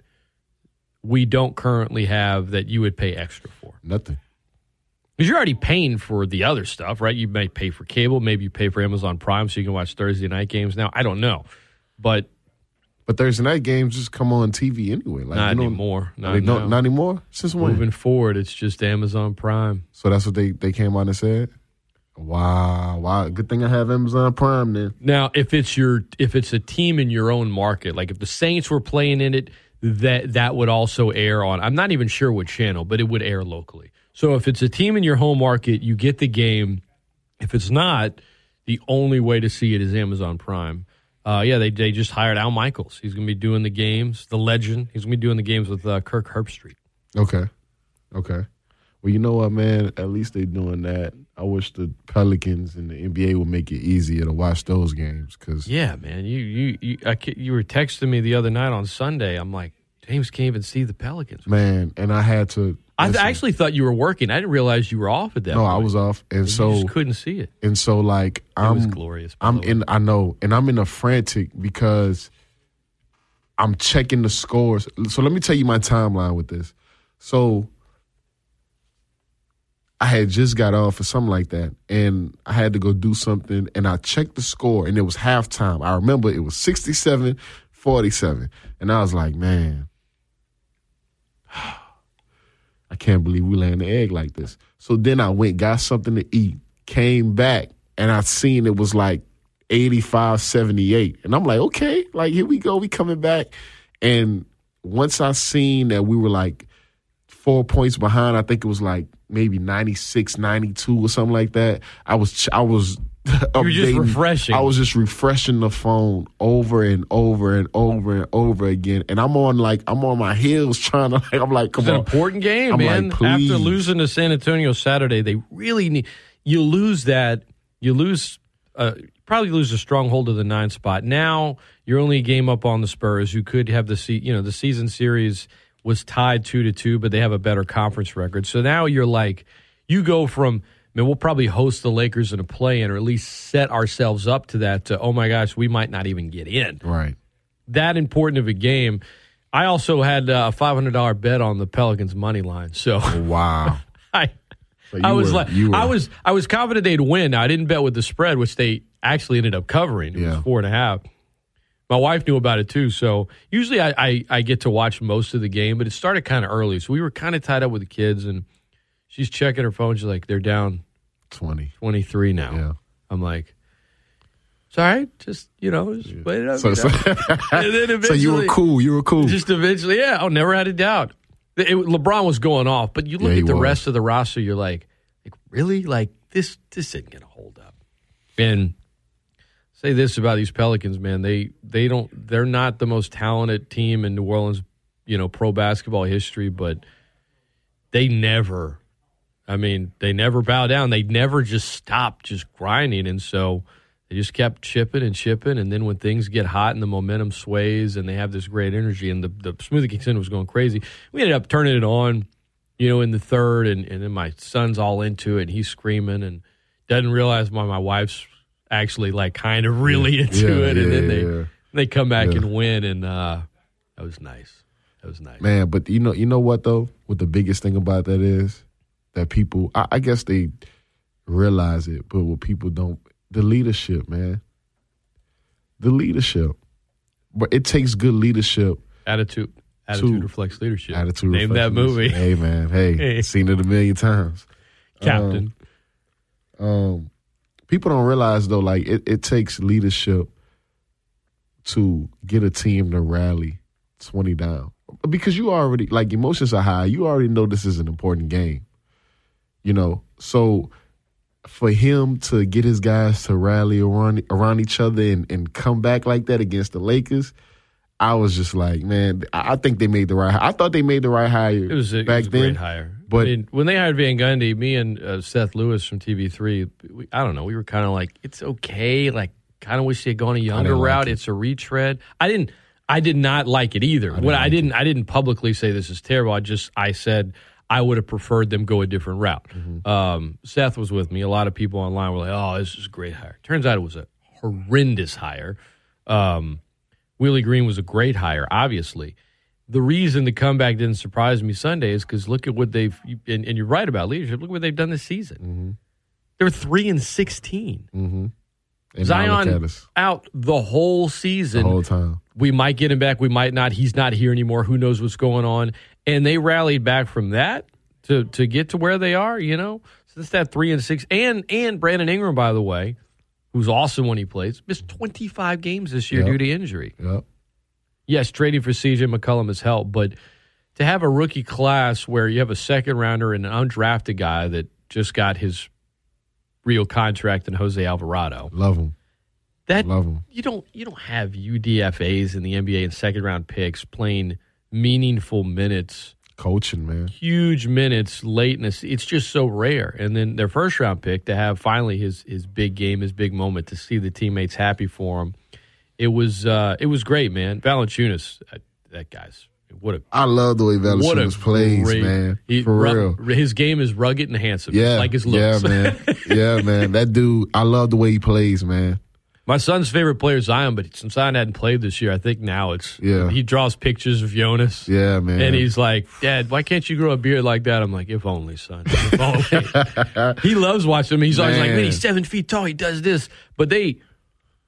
we don't currently have that you would pay extra for? Nothing. Because you're already paying for the other stuff, right? You may pay for cable, maybe you pay for Amazon Prime so you can watch Thursday night games now. I don't know. But But Thursday night games just come on TV anyway. Like not you know, anymore. Not, They don't, not anymore. Since when? Moving forward, it's just Amazon Prime. So that's what they they came out and said. Wow, wow. Good thing I have Amazon Prime then. Now, if it's your if it's a team in your own market, like if the Saints were playing in it, that that would also air on. I'm not even sure what channel, but it would air locally. So if it's a team in your home market, you get the game. If it's not, the only way to see it is Amazon Prime. Uh, yeah, they they just hired Al Michaels. He's going to be doing the games. The legend. He's going to be doing the games with uh, Kirk Herbstreit. Okay, okay. Well, you know what, man? At least they're doing that. I wish the Pelicans and the NBA would make it easier to watch those games because Yeah, man. You you you, I, you were texting me the other night on Sunday. I'm like, James can't even see the Pelicans. man, and I had to. I listen, actually thought you were working. I didn't realize you were off at that. no, point. I was off, and You so just couldn't see it. and so like I'm glorious. I'm in. I know, and I'm in a frantic because I'm checking the scores. So let me tell you my timeline with this. So I had just got off or something like that, and I had to go do something, and I checked the score, and it was halftime. I remember it was 67 47. And I was like, man, I can't believe we laying the egg like this. So then I went, got something to eat, came back, and I seen it was like 85 78. And I'm like, okay, like here we go, we coming back. And once I seen that we were like four points behind, I think it was like maybe 96, 92 or something like that. I was, I was, were just refreshing. I was just refreshing the phone over and over and over and over again. And I'm on like, I'm on my heels trying to, like, I'm like, come It's an important game, I'm man. like. After losing to San Antonio Saturday, they really need. You lose that. You lose. Uh, probably lose a stronghold of the nine spot. Now you're only a game up on the Spurs, who could have the se- you know the season series was tied two to two, but they have a better conference record. So now you're like, you go from. I mean, we'll probably host the Lakers in a play-in, or at least set ourselves up to that. To, oh my gosh, we might not even get in Right. that important of a game. I also had uh, a five hundred dollar bet on the Pelicans money line, so Wow. I So I was were- like I was I was confident they'd win. Now, I didn't bet with the spread, which they actually ended up covering. It Yeah. was four and a half. My wife knew about it too, so usually I, I, I get to watch most of the game, but it started kind of early, so we were kind of tied up with the kids, and she's checking her phone. She's like, "They're down 20. twenty three now." Yeah. I'm like, "It's all right, just you know, just wait it up." So, you so. So you were cool. You were cool. just eventually, yeah, I never had a doubt. It- LeBron was going off, but you look Yeah, at the was. rest of the roster, you're like, like really, like this, this isn't going to hold up. And say this about these Pelicans, man, they they don't, they're not the most talented team in New Orleans, you know, pro basketball history, but they never, I mean, they never bow down. They never just stop just grinding, and so. They just kept chipping and chipping, and then when things get hot and the momentum sways, and they have this great energy, and the the smoothie king center was going crazy. We ended up turning it on, you know, in the third, and and then my son's all into it, and he's screaming, and doesn't realize why my wife's actually like kind of really into Yeah, it, and yeah, then they yeah. they come back and win, and uh, that was nice. That was nice. Man, but you know, you know what though? What the biggest thing about that is that people, I, I guess they realize it, but what people don't, the leadership, man, the leadership. But it takes good leadership. Attitude, attitude Two. reflects leadership. Attitude. Name that movie. Hey, man. Hey, Hey. seen it a million times. Captain. Um, Um, people don't realize though, like it, it takes leadership to get a team to rally twenty down because you already like emotions are high. You already know this is an important game. You know, so for him to get his guys to rally around around each other and, and come back like that against the Lakers, I was just like, man, I I think they made the right. I thought they made the right hire. It was a, back it was a then. great hire. but- I mean, when they hired Van Gundy, me and uh, Seth Lewis from TV3, we, I don't know, we were kind of like, it's okay. Like, kind of wish they had gone a younger like route. it. It's a retread. I didn't. I did not like it either. didn't what I didn't. I didn't publicly say this is terrible. I just I said I would have preferred them go a different route. Mm-hmm. Um, Seth was with me. A lot of people online were like, "Oh, this is a great hire." Turns out it was a horrendous hire. Um, Willie Green was a great hire, obviously. The reason the comeback didn't surprise me Sunday is because look at what they've, and, and you're right about leadership. Look what they've done this season. Mm-hmm. They're three and sixteen. And now look Zion out the whole season. the whole time. We might get him back. We might not. He's not here anymore. Who knows what's going on? And they rallied back from that to to get to where they are. You know, since that three and six, and and Brandon Ingram, by the way, who's awesome when he plays, missed twenty five games this year Yep. due to injury. Yep. Yes, trading for CJ McCollum has helped, but to have a rookie class where you have a second rounder and an undrafted guy that just got his real contract in Jose Alvarado, Love them. that Love them. you don't you don't have UDFA's in the NBA and second round picks playing meaningful minutes, Coaching, man. huge minutes late in this. It's just so rare. And then their first round pick to have finally his his big game, his big moment to see the teammates happy for him. It was uh, it was great, man. Valanciunas, uh, that guy's what a I love the way Valanciunas plays, great- man. he- For real. his game is rugged and handsome, Yeah, like his looks. yeah, man. yeah, man. That dude, I love the way he plays, man. My son's favorite player is Zion, but since Zion hadn't played this year, I think now it's Yeah. He draws pictures of Jonas. Yeah, man. And he's like, Dad, why can't you grow a beard like that? I'm like, if only, son. If only. he loves watching him. He's always like, man, Man. he's seven feet tall. He does this. But they,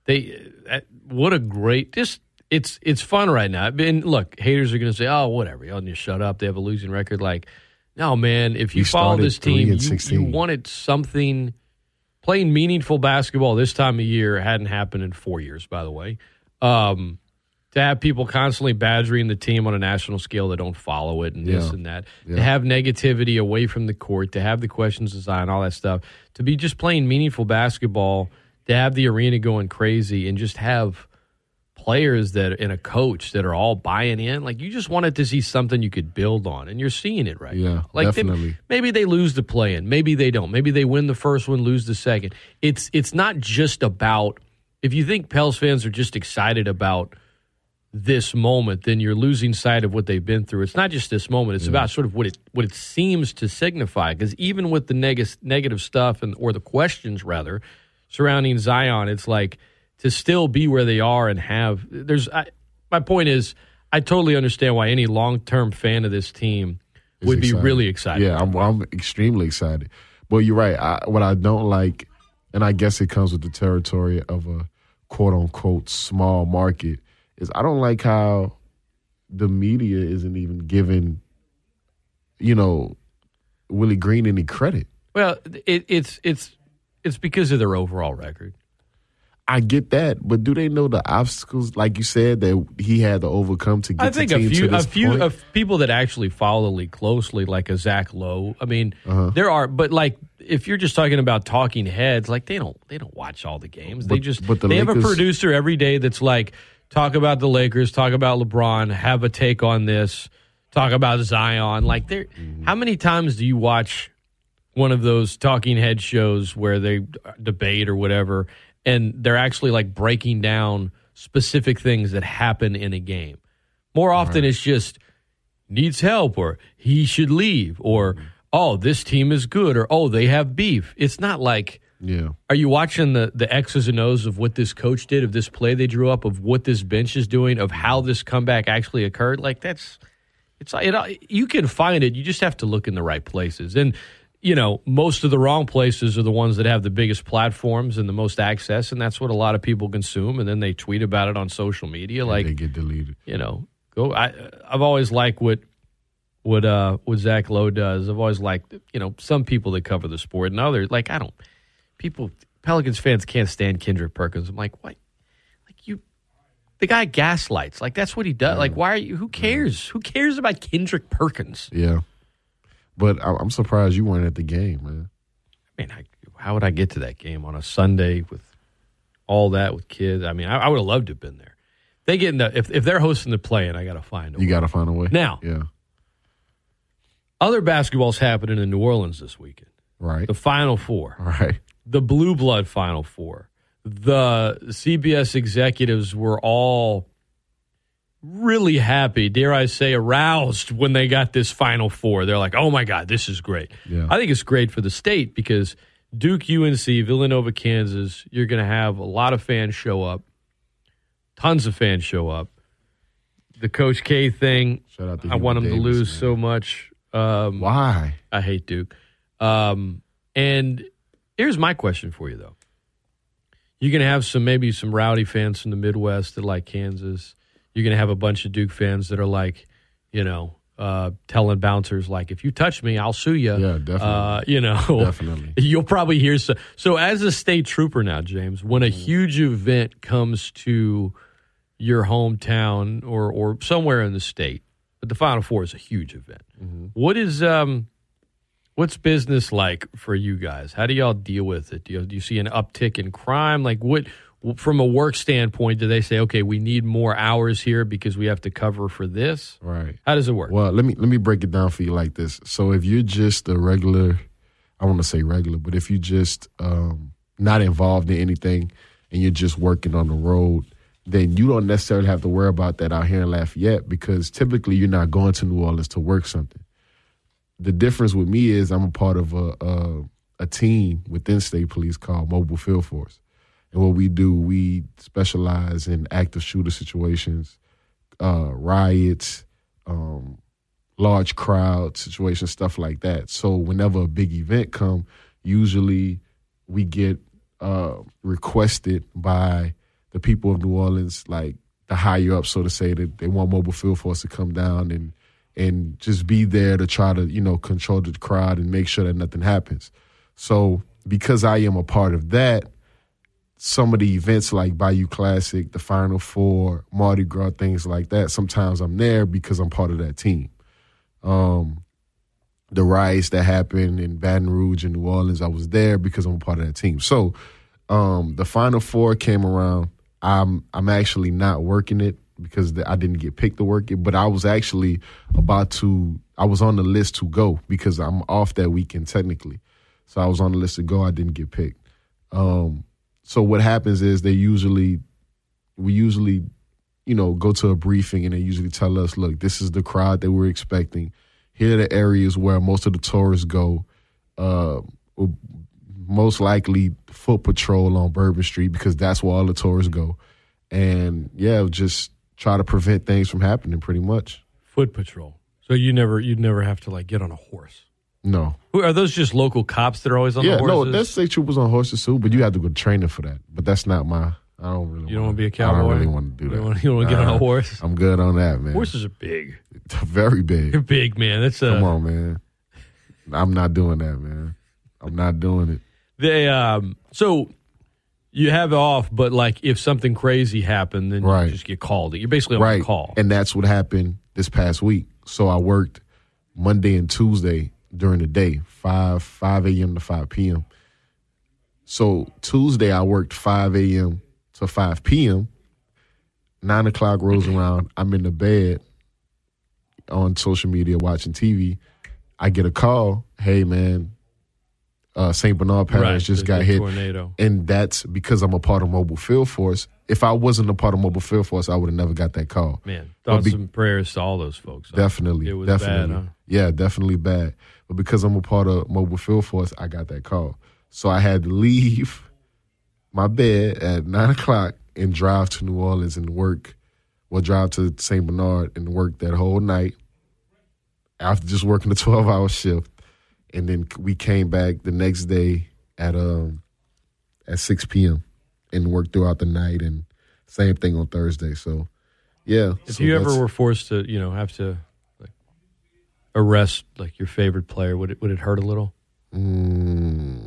they, that, what a great, just, it's it's fun right now. And look, haters are going to say, oh, whatever. Y'all need to shut up. They have a losing record. Like, no, man, if you We follow this team, you, you wanted something. Playing meaningful basketball this time of year hadn't happened in four years, by the way. Um, to have people constantly badgering the team on a national scale that don't follow it and this and that, to have negativity away from the court, to have the questions designed, all that stuff, to be just playing meaningful basketball, to have the arena going crazy, and just have players that and a coach that are all buying in. Like you just wanted to see something you could build on, and you're seeing it right Yeah, now. Like they- definitely. maybe they lose the play in, maybe they don't. Maybe they win the first one, lose the second. It's it's not just about if you think Pels fans are just excited about this moment, then you're losing sight of what they've been through. It's not just this moment; it's about sort of what it what it seems to signify. Because even with the neg- negative stuff and or the questions rather surrounding Zion, it's like to still be where they are and have. There's I, my point is, I totally understand why any long term fan of this team Is would be really excited. Yeah, I'm, I'm extremely excited. But you're right. I, what I don't like, and I guess it comes with the territory of a quote unquote small market, is I don't like how the media isn't even giving, you know, Willie Green any credit. Well, it, it's it's it's because of their overall record. I get that, but do they know the obstacles, like you said, that he had to overcome to get I think the a few a few point? of people that actually follow the league closely, like a Zach Lowe. I mean, Uh-huh. there are, but like if you're just talking about talking heads, like they don't they don't watch all the games. they But- just but the they have a producer every day that's like talk about the Lakers, talk about LeBron, have a take on this, talk about Zion. Like there, Mm-hmm. how many times do you watch one of those talking head shows where they debate or whatever, and they're actually like breaking down specific things that happen in a game? More often, it's just needs help or he should leave or mm-hmm. oh this team is good or oh they have beef. It's not like yeah. are you watching the the x's and o's of what this coach did of this play they drew up of what this bench is doing of how mm-hmm. this comeback actually occurred? Like that's it's it, you can find it. You just have to look in the right places. And you know most of the wrong places are the ones that have the biggest platforms and the most access and that's what a lot of people consume and then they tweet about it on social media like they get deleted. you know, go. I I've always liked what what uh what Zach Lowe does. I've always liked you know some people that cover the sport and others like I don't. people Pelicans fans can't stand Kendrick Perkins. I'm like, what? Like you, the guy gaslights. Like that's what he does. Like why are you? Who cares? Who cares about Kendrick Perkins? Yeah. But I- I'm surprised you weren't at the game, man. I mean, I, how would I get to that game on a Sunday with all that with kids? I mean, I, I would have loved to have been there. They get in the if if they're hosting the play, and I got to find a You got to find a way. Now. Yeah. Other basketball's happening in New Orleans this weekend. Right. The Final Four. Right. the blue blood final four the cbs executives were all really happy dare i say aroused when they got this final four they're like oh my god this is great Yeah. i think it's great for the state because duke unc villanova kansas you're going to have a lot of fans show up tons of fans show up the coach k thing Shout out to i want them Hubert to lose man. so much um, Why? I hate Duke. Um, and here's my question for you, though. You're going to have some maybe some rowdy fans from the Midwest that like Kansas. You're going to have a bunch of Duke fans that are like, you know, uh, telling bouncers like, if you touch me, I'll sue you. Yeah, definitely. Uh, you know, Definitely. You'll probably hear so. So as a state trooper now, James, when a Mm. huge event comes to your hometown or or somewhere in the state, but the Final Four is a huge event. Mm-hmm. What is um, what's business like for you guys? How do y'all deal with it? Do you, do you see an uptick in crime? Like what? From a work standpoint, do they say, okay, we need more hours here because we have to cover for this? Right. How does it work? Well, let me let me break it down for you like this. So if you're just a regular, I want to say regular, but if you're just um, not involved in anything and you're just working on the road, then you don't necessarily have to worry about that out here in Lafayette because typically you're not going to New Orleans to work something. The difference with me is I'm a part of a a, a team within state police called Mobile Field Force, and what we do, we specialize in active shooter situations, uh, riots, um, large crowd situations, stuff like that. So whenever a big event come, usually we get uh, requested by the people of New Orleans, like the higher up, so to say, that they want mobile field force to come down and and just be there to try to you know control the crowd and make sure that nothing happens. So because I am a part of that, some of the events like Bayou Classic, the Final Four, Mardi Gras, things like that. Sometimes I'm there because I'm part of that team. Um, the riots that happened in Baton Rouge and New Orleans, I was there because I'm a part of that team. So um, the Final Four came around. I'm I'm actually not working it because the, I didn't get picked to work it, but I was actually about to. I was on the list to go because I'm off that weekend technically. So I was on the list to go. I didn't get picked. Um, so what happens is they usually, we usually, you know, go to a briefing and they usually tell us, look, this is the crowd that we're expecting. Here are the areas where most of the tourists go. Uh, most likely foot patrol on Bourbon Street because that's where all the tourists go. And yeah, just try to prevent things from happening pretty much. Foot patrol. So you never you'd never have to like get on a horse. No. Who are those? Just local cops that are always on yeah, the no, horses? that's state troopers on horses too, but you have to go to training for that. But that's not my. I don't really. You don't wanna- be a cowboy. I don't really want to do that. you don't want to get on a horse. I'm good on that, man. Horses are big. very big. They're big. man. That's a, Come on, man. I'm not doing that, man. I'm not doing it. They um. So you have it off, but like if something crazy happened, then Right. you just get called. You're basically on right. call. And that's what happened this past week. So I worked Monday and Tuesday during the day, five five a.m. to five p.m. So Tuesday I worked five a.m. to five p.m. Nine o'clock rolls around. I'm in the bed on social media watching TV. I get a call. Hey man, uh, St. Bernard Parish Right, just got hit, tornado. and that's because I'm a part of Mobile Field Force. If I wasn't a part of Mobile Field Force, I would have never got that call. Man, thoughts be- and prayers to all those folks. Definitely, it was definitely, bad. Huh? yeah, definitely bad. But because I'm a part of Mobile Field Force, I got that call. So I had to leave my bed at nine o'clock and drive to New Orleans and work. Well, drive to St. Bernard and work that whole night after just working a 12 hour shift. And then we came back the next day at um at 6 p.m. and worked throughout the night and same thing on Thursday. So yeah. If so you ever were forced to, you know, have to arrest like your favorite player, would it would it hurt a little? Mm,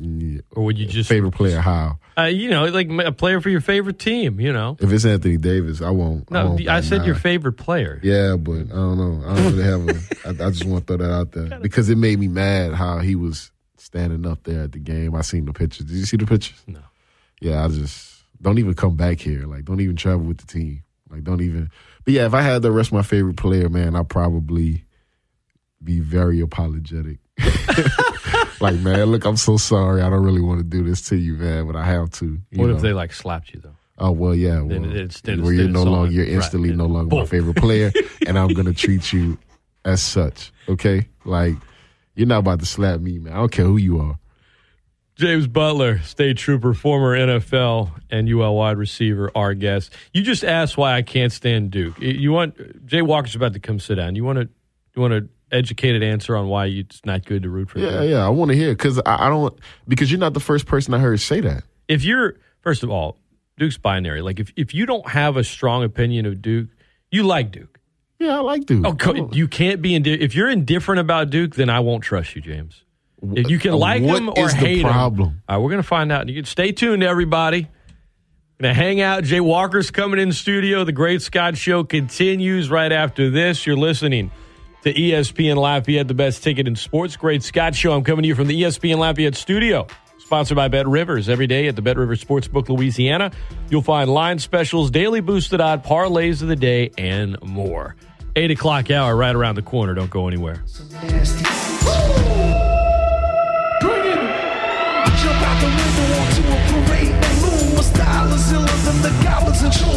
yeah. or would you just Favorite player? How? Uh, you know, like a player for your favorite team. You know. If it's Anthony Davis, I won't. I, No, won't I said your favorite player. Yeah, but I don't know. I don't really have a. I, I just want to throw that out there because it made me mad how he was standing up there at the game. I seen the pictures. Did you see the pictures? No. Yeah, I just don't even come back here. Like, don't even travel with the team. Like, don't even. But yeah, if I had to rest my favorite player, man, I'd probably be very apologetic. like, man, look, I'm so sorry. I don't really want to do this to you, man, but I have to. What if they like slapped you though? Oh well, yeah. Well, Then it's- then where you're no longer, you're Right. instantly no longer my favorite player, and I'm gonna treat you as such. Okay, like you're not about to slap me, man. I don't care who you are. James Butler, state trooper, former NFL and UL wide receiver, our guest. You just asked why I can't stand Duke. You want Jay Walker's about to come sit down. You want to you want an educated answer on why it's not good to root for Yeah, Duke? yeah. I want to hear because I, I don't because you're not the first person I heard say that. If you're first of all, Duke's binary. Like if if you don't have a strong opinion of Duke, you like Duke. Yeah, I like Duke. Oh, you can't be if you're indifferent about Duke, then I won't trust you, James. If you can like what him or is the hate him, problem? all right, we're gonna find out. You can stay tuned, everybody. Gonna hang out. Jay Walker's coming in studio. The Great Scott Show continues right after this. You're listening to ESPN Lafayette, the best ticket in sports. Great Scott Show. I'm coming to you from the ESPN Lafayette studio. Sponsored by Bet Rivers. Every day at the Bet Rivers Sportsbook, Louisiana, you'll find line specials, daily boosted odd, parlays of the day, and more. Eight o'clock hour right around the corner. Don't go anywhere.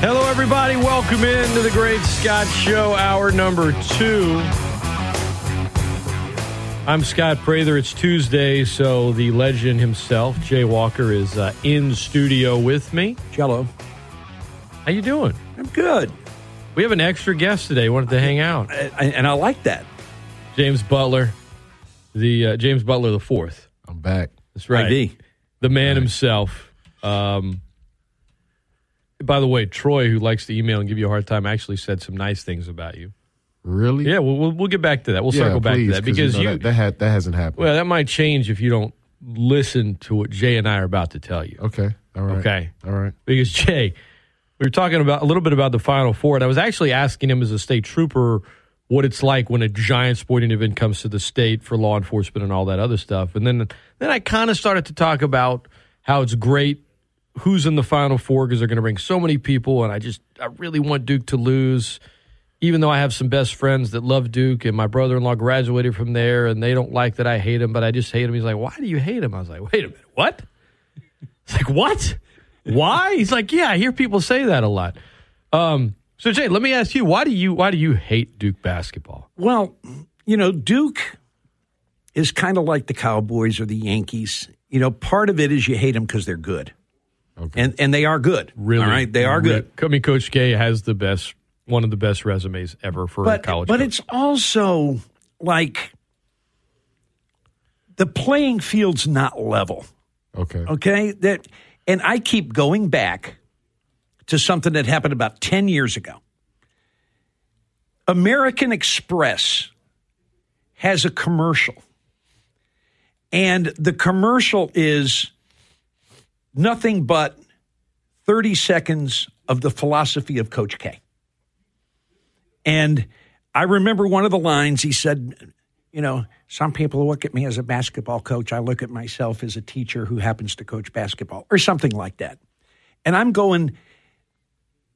Hello, everybody. Welcome into the Great Scott Show, hour number two. I'm Scott Prather. It's Tuesday, so the legend himself, Jay Walker, is uh, in studio with me. Jello. How you doing? I'm good. We have an extra guest today. Wanted to hang out. And, and I like that. James Butler, the uh, James Butler the fourth. I'm back. That's right. ID. The man himself. Um, by the way, Troy, who likes to email and give you a hard time, actually said some nice things about you. Really? Yeah, we'll, we'll, we'll get back to that. We'll Yeah, circle back please, to that because you, know, you, that that, had, that hasn't happened. well, that might change if you don't listen to what Jay and I are about to tell you. okay. All right. Okay. All right. Because Jay, we were talking about a little bit about the Final Four, and I was actually asking him as a state trooper what it's like when a giant sporting event comes to the state for law enforcement and all that other stuff. And then then I kind of started to talk about how it's great who's in the Final Four because they're going to bring so many people, and I just I really want Duke to lose. Even though I have some best friends that love Duke, and my brother-in-law graduated from there, and they don't like that I hate him, but I just hate him. He's like, "Why do you hate him?" I was like, "Wait a minute, what?" It's like, what? Why? He's like, yeah, I hear people say that a lot. Um, so Jay, let me ask you, why do you why do you hate Duke basketball? Well, you know, Duke is kind of like the Cowboys or the Yankees. You know, part of it is you hate them because they're good. Okay. And and they are good. Really, All right. They are good. I mean, Coach K has the best, one of the best resumes ever for a college. but coach. it's also like the playing field's not level. Okay. Okay? That and I keep going back to something that happened about 10 years ago. American Express has a commercial. And the commercial is nothing but 30 seconds of the philosophy of Coach K. And I remember one of the lines he said, you know, some people look at me as a basketball coach. I look at myself as a teacher who happens to coach basketball or something like that. And I'm going,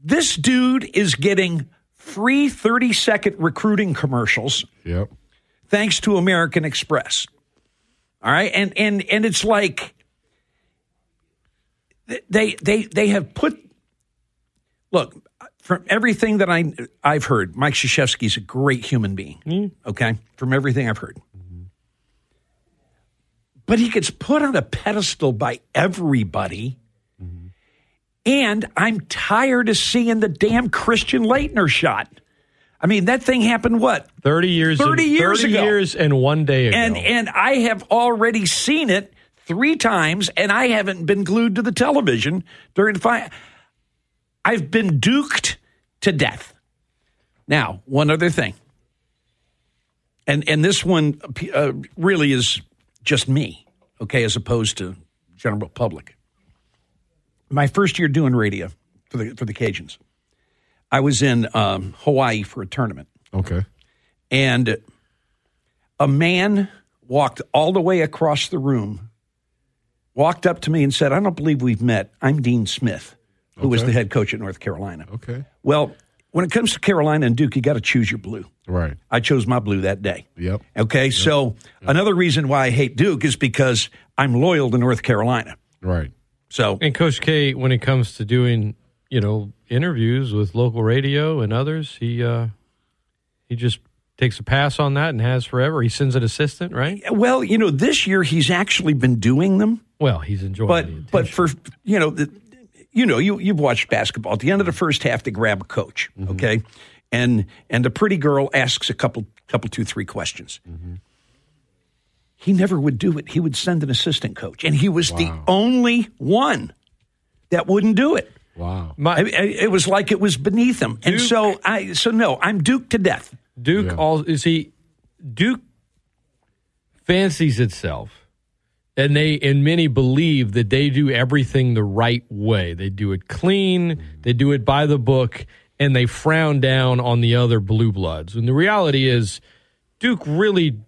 this dude is getting free 30 second recruiting commercials Yep. thanks to American Express. All right, and and and it's like they they they have put. Look, from everything that I I've heard, Mike Krzyzewski's a great human being. Mm-hmm. Okay, from everything I've heard, mm-hmm. but he gets put on a pedestal by everybody. Mm-hmm. And I'm tired of seeing the damn Christian Laettner shot. I mean, that thing happened what 30 years 30 and, years 30 ago. years and one day ago. and and I have already seen it three times, and I haven't been glued to the television during the fight. I've been duked to death. Now, one other thing, and and this one uh, really is just me, okay, as opposed to general public. My first year doing radio for the for the Cajuns, I was in um, Hawaii for a tournament Okay. and a man walked all the way across the room, walked up to me and said, I don't believe we've met. I'm Dean Smith, who was the head coach at North Carolina. Okay. Well, when it comes to Carolina and Duke, you got to choose your blue. Right. I chose my blue that day. Yep. Okay. So another reason why I hate Duke is because I'm loyal to North Carolina. Right. So And Coach K, when it comes to doing, you know, interviews with local radio and others, he uh, he just takes a pass on that and has forever. He sends an assistant, right? well, you know, this year he's actually been doing them. Well, he's enjoying it, but the but for you know the, you know you you've watched basketball. At the end of the first half they grab a coach mm-hmm. okay? And and the pretty girl asks a couple couple two three questions. Mm-hmm. He never would do it. He would send an assistant coach and he was the only one that wouldn't do it. Wow. My- I- I- it was like it was beneath him. And so i so no i'm Duke to death. Duke Yeah. all is he Duke fancies itself and they and many believe that they do everything the right way. They do it clean, they do it by the book, and they frown down on the other blue bloods. And the reality is Duke really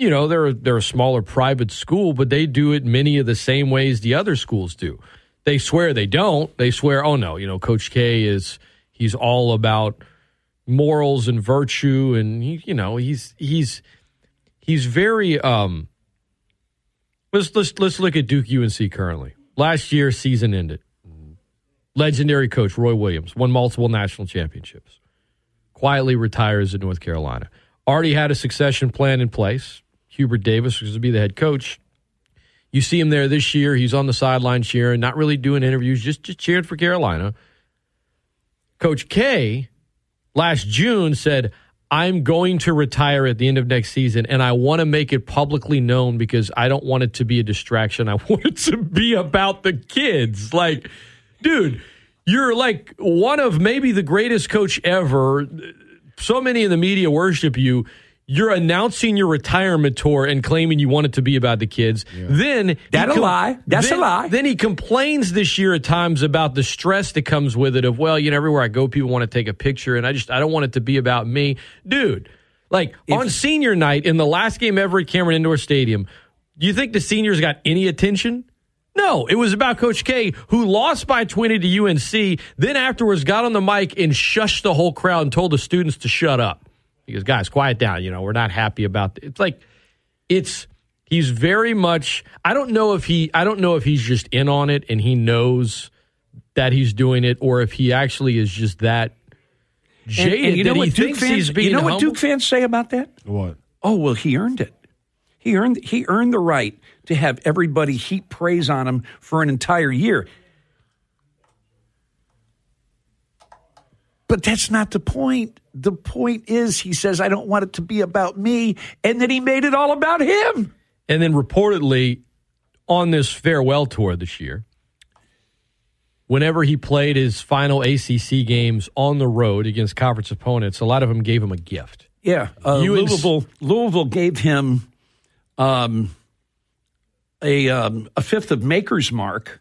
you know, they're they're a smaller private school, but they do it many of the same ways the other schools do. They swear they don't. They swear, oh no, you know, Coach K is he's all about morals and virtue, and he, you know, he's he's he's very. um Let's let's let's look at Duke UNC currently. Last year, season ended. Legendary coach Roy Williams won multiple national championships. Quietly retires at North Carolina. Already had a succession plan in place. Hubert Davis was to be the head coach. You see him there this year. He's on the sideline cheering, not really doing interviews, just just cheering for Carolina. Coach K last June said, I'm going to retire at the end of next season, and I want to make it publicly known because I don't want it to be a distraction. I want it to be about the kids. Like, dude, you're like one of maybe the greatest coach ever. So many in the media worship you. You're announcing your retirement tour and claiming you want it to be about the kids. Then he That's a lie. That's a lie. Then he complains this year at times about the stress that comes with it. Of well, you know, everywhere I go, people want to take a picture, and I just I don't want it to be about me, dude. Like on senior night in the last game ever at Cameron Indoor Stadium, do you think the seniors got any attention? No, it was about Coach K, who lost by 20 to UNC, then afterwards got on the mic and shushed the whole crowd and told the students to shut up. He goes, guys, quiet down. You know, we're not happy about it. It's like, it's, he's very much, I don't know if he, I don't know if he's just in on it and he knows that he's doing it or if he actually is just that And- jaded and you know that he what Duke fans, being you know what. Duke fans say about that What? Oh well, he earned it. He earned he earned the right to have everybody heap praise on him for an entire year. But that's not the point. The point is, he says, I don't want it to be about me. And then he made it all about him. And then reportedly on this farewell tour this year, whenever he played his final ACC games on the road against conference opponents, a lot of them gave him a gift. Yeah. Uh, Louisville, Louisville gave him um, a, um, a fifth of Maker's Mark,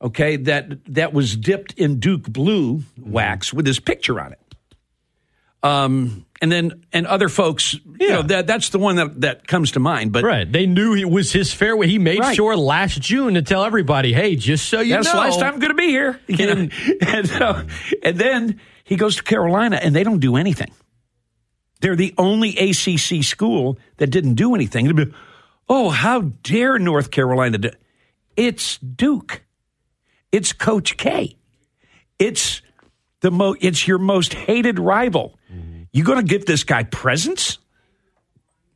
okay, that, that was dipped in Duke blue wax with his picture on it. Um, and then and other folks, you know, that that's the one that, that comes to mind. But Right. They knew it was his fairway. He made Right. sure last June to tell everybody, hey, just so you that's know. the last time I'm going to be here. And- and, uh, and then he goes to Carolina, and they don't do anything. They're the only ACC school that didn't do anything. Be, oh, how dare North Carolina do? It's Duke. It's Coach K. It's the mo- it's your most hated rival. You going to give this guy presents?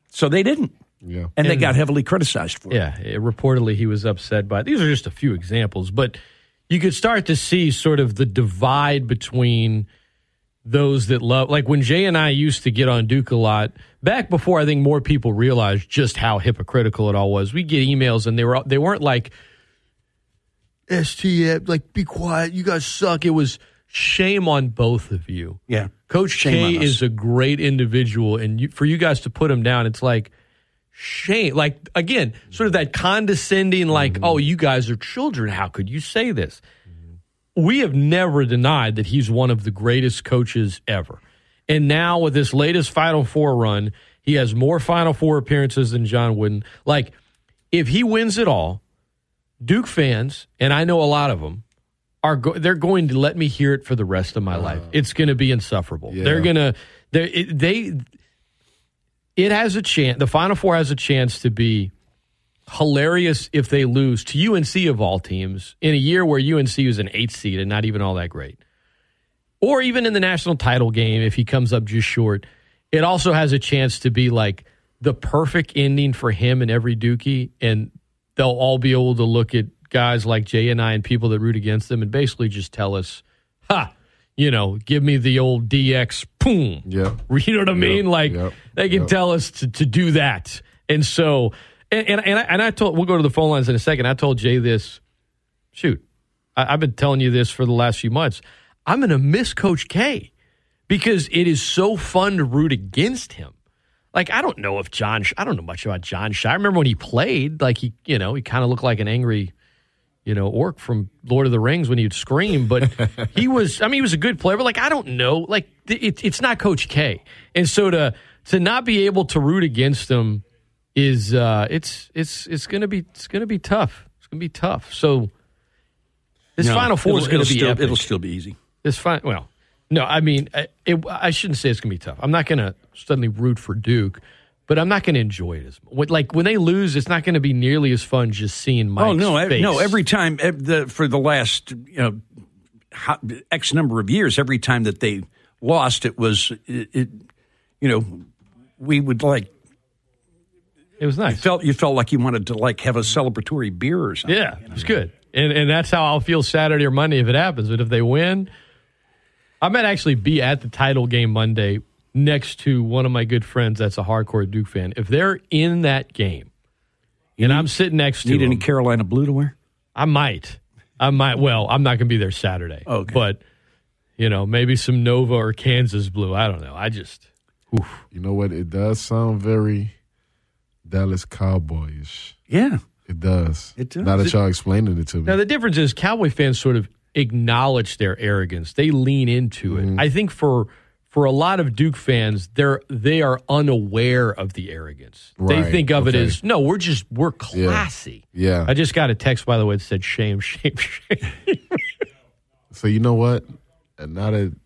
So they didn't. Yeah. And, they got heavily criticized for it. Yeah, reportedly he was upset by. it. These are just a few examples, but you could start to see sort of the divide between those that love. Like when Jay and I used to get on Duke a lot back before I think more people realized just how hypocritical it all was. We get emails and they were they weren't like STF like be quiet, you guys suck. It was shame on both of you. Yeah. Coach Shame K is a great individual, and you, for you guys to put him down, it's like shame. Like again, sort of that condescending, like, Mm-hmm. "Oh, you guys are children. How could you say this?" We have never denied that he's one of the greatest coaches ever, and now with this latest Final Four run, he has more Final Four appearances than John Wooden. Like, if he wins it all, Duke fans, and I know a lot of them, are go- they're going to let me hear it for the rest of my uh-huh. life. It's going to be insufferable. Yeah. They're going to they it, they it has a chance. The Final Four has a chance to be hilarious if they lose to UNC of all teams in a year where UNC was an eighth seed and not even all that great, or even in the national title game if he comes up just short. It also has a chance to be like the perfect ending for him and every Dookie, and they'll all be able to look at guys like Jay and I and people that root against them and basically just tell us, ha, you know, give me the old DX, boom. Yeah. You know what I mean? Yep, Like yep, they can yep. tell us to, to do that. And so, and, and, and, I, and I told, we'll go to the phone lines in a second. I told Jay this, shoot, I, I've been telling you this for the last few months. I'm going to miss Coach K because it is so fun to root against him. Like I don't know if John, I don't know much about Jon Scheyer. I remember when he played, like he, you know, he kind of looked like an angry, you know, orc from Lord of the Rings when he'd scream. But he was, I mean, he was a good player. But like I don't know, like it, it's not Coach K, and so to to not be able to root against him is uh it's it's it's gonna be it's gonna be tough. It's gonna be tough. So this No, Final Four is gonna be still. It'll still be easy. This fine. Well, no, I mean, I- it, I shouldn't say it's going to be tough. I'm not going to suddenly root for Duke, but I'm not going to enjoy it as much. Like when they lose, it's not going to be nearly as fun just seeing oh, Mike's oh no, face. no! Every time the, for the last you know x number of years, every time that they lost, it was it, it you know we would like it was nice. you felt you felt like you wanted to like have a celebratory beer or something. Yeah, it was good, and and that's how I'll feel Saturday or Monday if it happens. But if they win, I might actually be at the title game Monday next to one of my good friends that's a hardcore Duke fan. If they're in that game, you and I'm sitting next to Need any Carolina blue to wear? I might. I might. Well, I'm not going to be there Saturday. Okay. But, you know, maybe some Nova or Kansas blue. I don't know. I just, oof. You know what? It does sound very Dallas Cowboyish. Yeah, It does. It does. Now that y'all explaining it to me. Now, the difference is Cowboy fans sort of acknowledge their arrogance. They lean into it. Mm-hmm. I think for for a lot of Duke fans, they're they are unaware of the arrogance. They think of it as no, we're just we're classy. yeah. I just got a text by the way that said shame, shame, shame. So you know what? And now that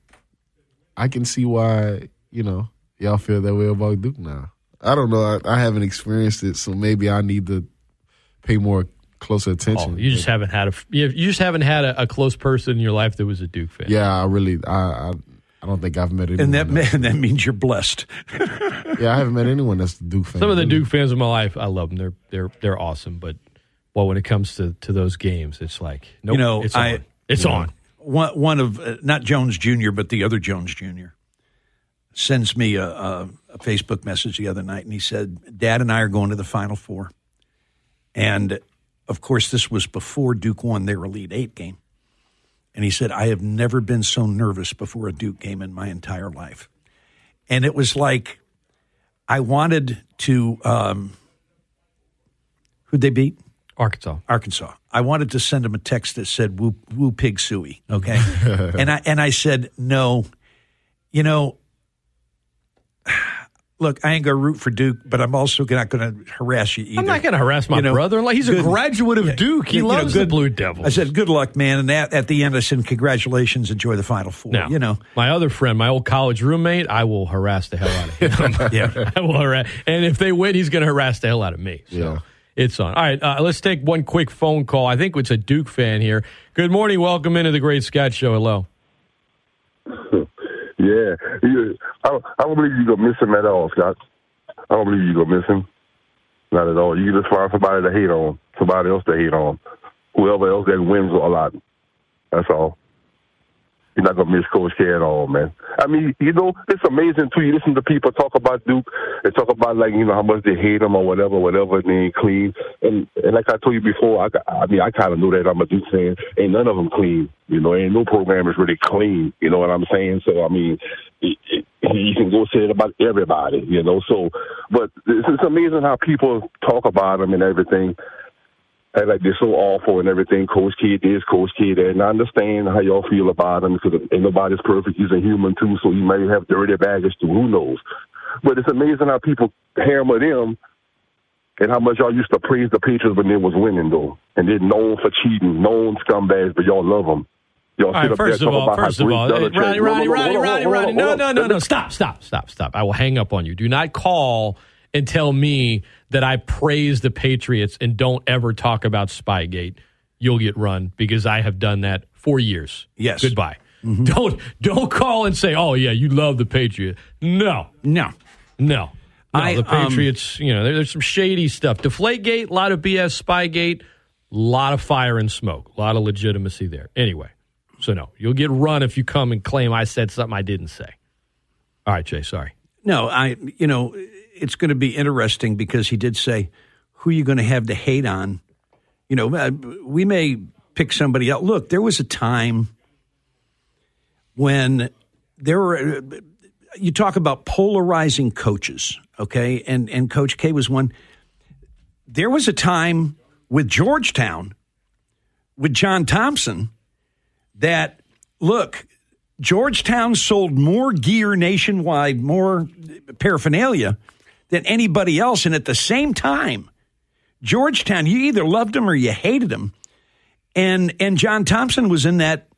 I can see why, you know, y'all feel that way about Duke now. I don't know. I, I haven't experienced it, so maybe I need to pay more closer attention. Oh, you just haven't had a you you just haven't had a, a close person in your life that was a Duke fan. yeah, I really, I, I, I don't think I've met anyone. and that else. ma- that means you're blessed. yeah, I haven't met anyone that's the Duke fan. Some of the. Duke fans in my life, I love them. They're they're they're awesome. But well, when it comes to, to those games, it's like nope, You know, it's I- on. It's you know, on. One one of uh, not Jones Jr. but the other Jones Jr. sends me a, a, a Facebook message the other night, and he said, "Dad and I are going to the Final Four. And of course, this was before Duke won their Elite Eight game. And he said, "I have never been so nervous before a Duke game in my entire life." And it was like I wanted to. Um, who'd they beat? Arkansas. Arkansas. I wanted to send him a text that said "woo, woo pig sooie," okay, and I and I said no. You know, look, I ain't gonna root for Duke, but I'm also not gonna harass you either. I'm not going to harass my You know, brother-in-law. He's a graduate of yeah, Duke. He you know, loves the good- Blue Devils. I said, "Good luck, man." And at, at the end, I said, "Congratulations, enjoy the Final Four. now, You know, my other friend, my old college roommate, I will harass the hell out of him. yeah. I will harass, and if they win, he's going to harass the hell out of me. So Yeah. it's on. All right, uh, let's take one quick phone call. I think it's a Duke fan here. Good morning. Welcome into the Great Scott Show. Hello. Yeah, he, I, don't, I don't believe you're gonna miss him at all, Scott. I don't believe you're gonna miss him. Not at all. You can just find somebody to hate on, somebody else to hate on, whoever else that wins a lot. That's all. You're not gonna miss Coach K at all, man. I mean, you know, it's amazing too. You listen to people talk about Duke and talk about like you know how much they hate him or whatever, whatever. And they ain't clean. And and like I told you before, I I mean I kind of knew that I'm a Duke fan. Ain't none of them clean. You know, ain't no program is really clean. You know what I'm saying? So I mean, it, it, you can go say it about everybody. You know, so but it's, it's amazing how people talk about them and everything act like they're so awful and everything. Coach K this, Coach K that. And I understand how y'all feel about him because ain't nobody's perfect. He's a human too, so he may have dirty baggage too. Who knows? But it's amazing how people hammer them and how much y'all used to praise the Patriots when they was winning though, and they're known for cheating, known scumbags, but y'all love them. Y'all All right, first of all, first of all, Ronnie, Ronnie, Ronnie, Ronnie, Ronnie, no, no, no, no, stop, stop, stop, stop. I will hang up on you. Do not call and tell me that I praise the Patriots and don't ever talk about Spygate. You'll get run because I have done that for years. Yes. Goodbye. Don't don't call and say, "Oh yeah, you love the Patriots." No, no, no. No, I, the um, Patriots. you know, there, there's some shady stuff. Deflategate, a lot of BS. Spygate, a lot of fire and smoke, a lot of legitimacy there. Anyway, so no, you'll get run if you come and claim I said something I didn't say. All right, Jay. Sorry. No, I. You know, it's going to be interesting because he did say, "Who are you going to have to hate on?" You know, uh, we may pick somebody out. Look, there was a time when there were. You talk about polarizing coaches, okay, and and Coach K was one. There was a time with Georgetown, with John Thompson, that look, Georgetown sold more gear nationwide, more paraphernalia than anybody else. And at the same time, Georgetown, you either loved him or you hated him. And and John Thompson was in that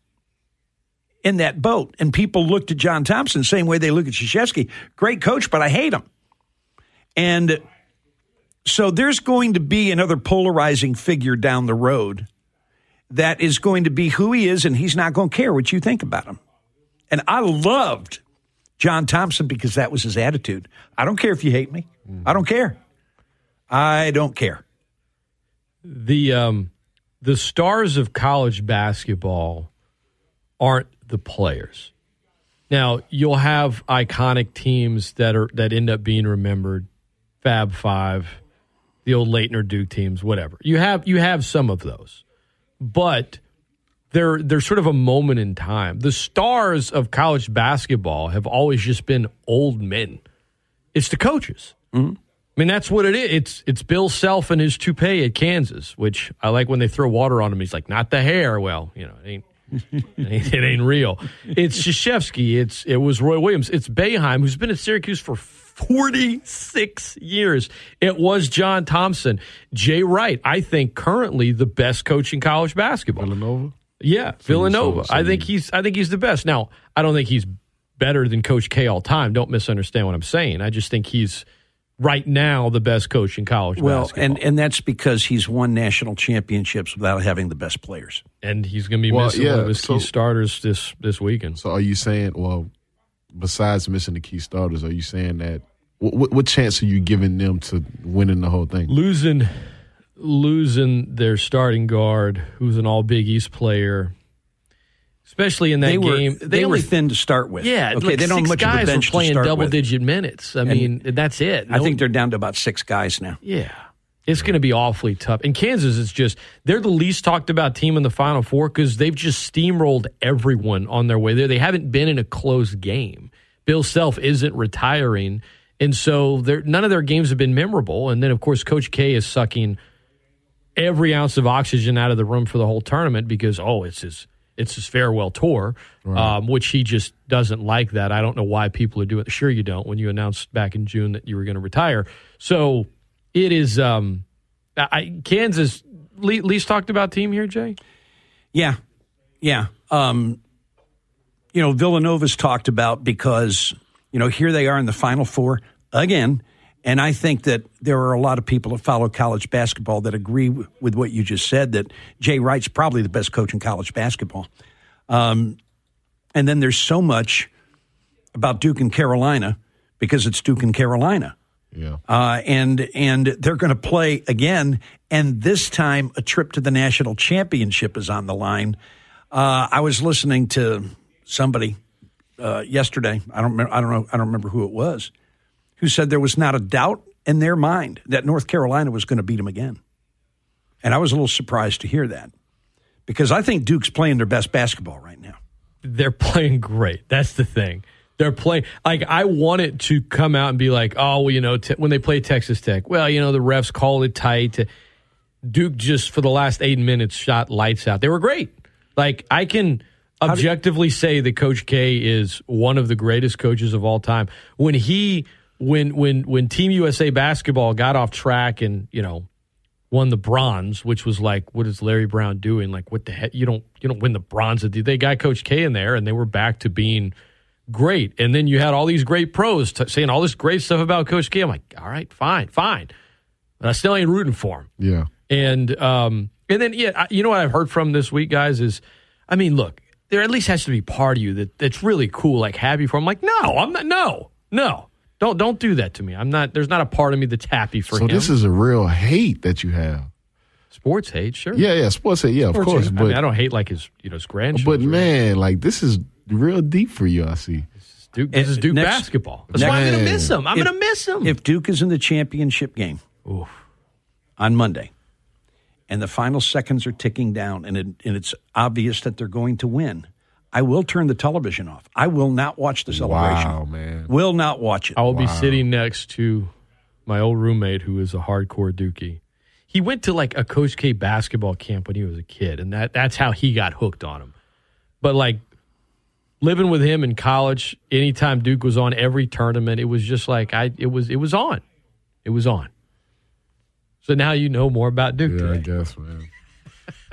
in that boat. And people looked at John Thompson the same way they look at Krzyzewski. Great coach, but I hate him. And so there's going to be another polarizing figure down the road that is going to be who he is, and he's not going to care what you think about him. And I loved John Thompson because that was his attitude. I don't care if you hate me. I don't care. I don't care. The um, the stars of college basketball aren't the players. Now you'll have iconic teams that are that end up being remembered, Fab Five, the old Laettner Duke teams, whatever. You have you have some of those, but they're they're sort of a moment in time. The stars of college basketball have always just been old men. It's the coaches. Mm-hmm. I mean, that's what it is. It's it's Bill Self and his toupee at Kansas, which I like when they throw water on him. He's like, not the hair. Well, you know, it ain't it ain't, it ain't real. It's Krzyzewski. It's it was Roy Williams. It's Boeheim, who's been at Syracuse for 46 years. It was John Thompson. Jay Wright, I think currently the best coach in college basketball. Villanova? Yeah, Villanova. so- I think he's I think he's the best. Now, I don't think he's better than Coach K all time. Don't misunderstand what I'm saying. I just think he's right now the best coach in college Well, basketball. and, and that's because he's won national championships without having the best players. and he's going to be Well, missing yeah, one of his so- key starters this this weekend. So are you saying, well, besides missing the key starters, are you saying that what, what, what chance are you giving them to winning the whole thing? losing losing their starting guard, who's an All Big East player, especially in that they were game. they, were only- thin to start with. Yeah, okay, like they don't six much guys of a bench were playing double with. digit minutes. I And mean, that's it. I think they're down to about six guys now. Yeah. It's going to be awfully tough. And Kansas is just, they're the least talked about team in the Final Four because they've just steamrolled everyone on their way there. They haven't been in a close game. Bill Self isn't retiring. And so none of their games have been memorable. And then, of course, Coach K is sucking every ounce of oxygen out of the room for the whole tournament because, oh, it's his. It's his farewell tour, um, which he just doesn't like that. I don't know why people are doing it. Sure, you don't when you announced back in June that you were going to retire. So it is um, I, Kansas le- least talked about team here, Jay. Yeah, yeah. Um, you know, Villanova's talked about because you know here they are in the Final Four again, and I think that there are a lot of people that follow college basketball that agree w- with what you just said. That Jay Wright's probably the best coach in college basketball, um, and then there's so much about Duke and Carolina because it's Duke and Carolina. Yeah. Uh, and and they're going to play again, and this time a trip to the national championship is on the line. Uh, I was listening to somebody uh, yesterday. I don't remember, I don't know. I don't remember who it was who said there was not a doubt in their mind that North Carolina was going to beat them again. And I was a little surprised to hear that because I think Duke's playing their best basketball right now. They're playing great. That's the thing. They're playing like I want it to come out and be like, oh, well, you know, t- when they play Texas Tech, well, you know, the refs called it tight. Duke just for the last eight minutes shot lights out. They were great. Like I can objectively say that Coach K is one of the greatest coaches of all time. When he when when when Team USA basketball got off track and you know won the bronze, which was like, what is Larry Brown doing? Like, what the heck? You don't you don't win the bronze. They got Coach K in there, and they were back to being great. And then you had all these great pros t- saying all this great stuff about Coach K. I'm like, all right, fine, fine. But I still ain't rooting for him. Yeah. And um, and then yeah, you know what I've heard from this week, guys is, I mean, look, there at least has to be part of you that that's really cool, like happy for him. Like, no, I'm not. No, no, don't don't do that to me. I'm not. There's not a part of me that's happy for so him. So this is a real hate that you have. Sports hate, sure. Yeah, yeah, sports hate. Yeah, sports of course. Hate. But I, mean, I, don't hate like his, you know, his grandchildren. But man, like this is real deep for you. I see. Duke, this is Duke next, basketball. That's why I'm going to miss him. I'm going to miss him. If Duke is in the championship game Oof. on Monday, and the final seconds are ticking down, and, it, and it's obvious that they're going to win, I will turn the television off. I will not watch the celebration. Wow, man. Will not watch it. I will wow. be sitting next to my old roommate who is a hardcore Dookie. He went to like a Coach K basketball camp when he was a kid, and that that's how he got hooked on him. But like living with him in college, anytime Duke was on every tournament, it was just like I it was it was on. It was on. So now you know more about Duke. Yeah, today. I guess, man.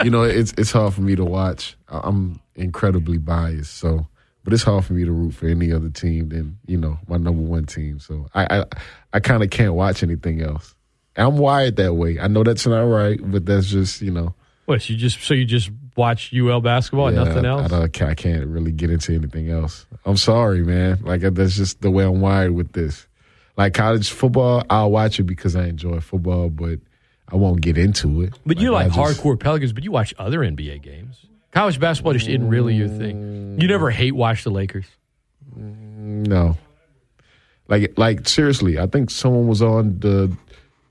you know, it's it's hard for me to watch. I'm incredibly biased, so but it's hard for me to root for any other team than you know my number one team. So I I, I kind of can't watch anything else. I'm wired that way. I know that's not right, but that's just you know. What you just so you just watch UL basketball yeah, and nothing else? I, I, I can't really get into anything else. I'm sorry, man. Like that's just the way I'm wired with this. Like college football, I'll watch it because I enjoy football, but I won't get into it. But you like, I just- hardcore Pelicans, but you watch other NBA games. College basketball just isn't really your thing. You never hate watch the Lakers. No. Like like seriously, I think someone was on the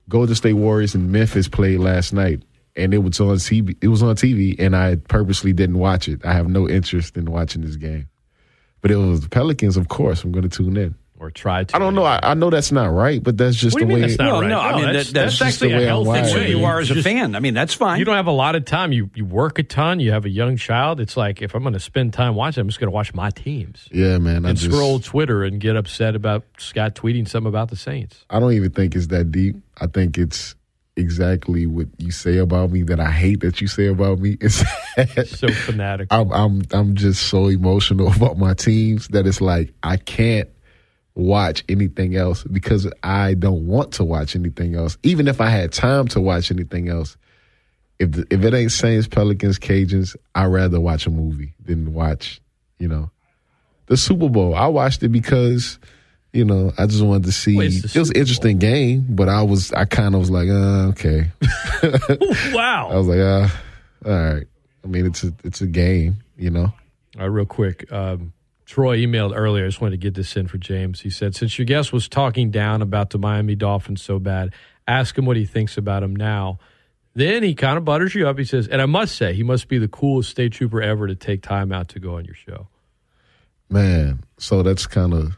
Golden State Warriors and Memphis played last night and it was on TV it was on TV and I purposely didn't watch it. I have no interest in watching this game. But it was the Pelicans, of course, I'm gonna tune in. Or try to. I don't know. I, I know that's not right, but that's just What the you mean way that's not No, right? no, I mean, that's, that- that's that's just the actually way a I'm healthy. That's way. who you are as a Just- fan. I mean, that's fine. You don't have a lot of time. You you work a ton. You have a young child. It's like if I'm going to spend time watching, I'm just going to watch my teams Yeah, man. I and just scroll Twitter and get upset about Scott tweeting something about the Saints. I don't even think it's that deep. I think it's exactly what you say about me that I hate that you say about me. It's So fanatic. I'm I'm I'm just so emotional about my teams that it's like I can't watch anything else because I don't want to watch anything else. Even if I had time to watch anything else, if the, if it ain't Saints, Pelicans, Cajuns, I'd rather watch a movie than watch, you know, the Super Bowl. I watched it because, you know, I just wanted to see. It's it was an interesting game, but I was I kind of was like, uh, okay. Wow. I was like, uh, all right. I mean, it's a it's a game, you know. All right, real quick. Um, Troy emailed earlier. I just wanted to get this in for James. He said, since your guest was talking down about the Miami Dolphins so bad, ask him what he thinks about him now. Then he kind of butters you up. He says, and I must say, he must be the coolest state trooper ever to take time out to go on your show. Man, so that's kind of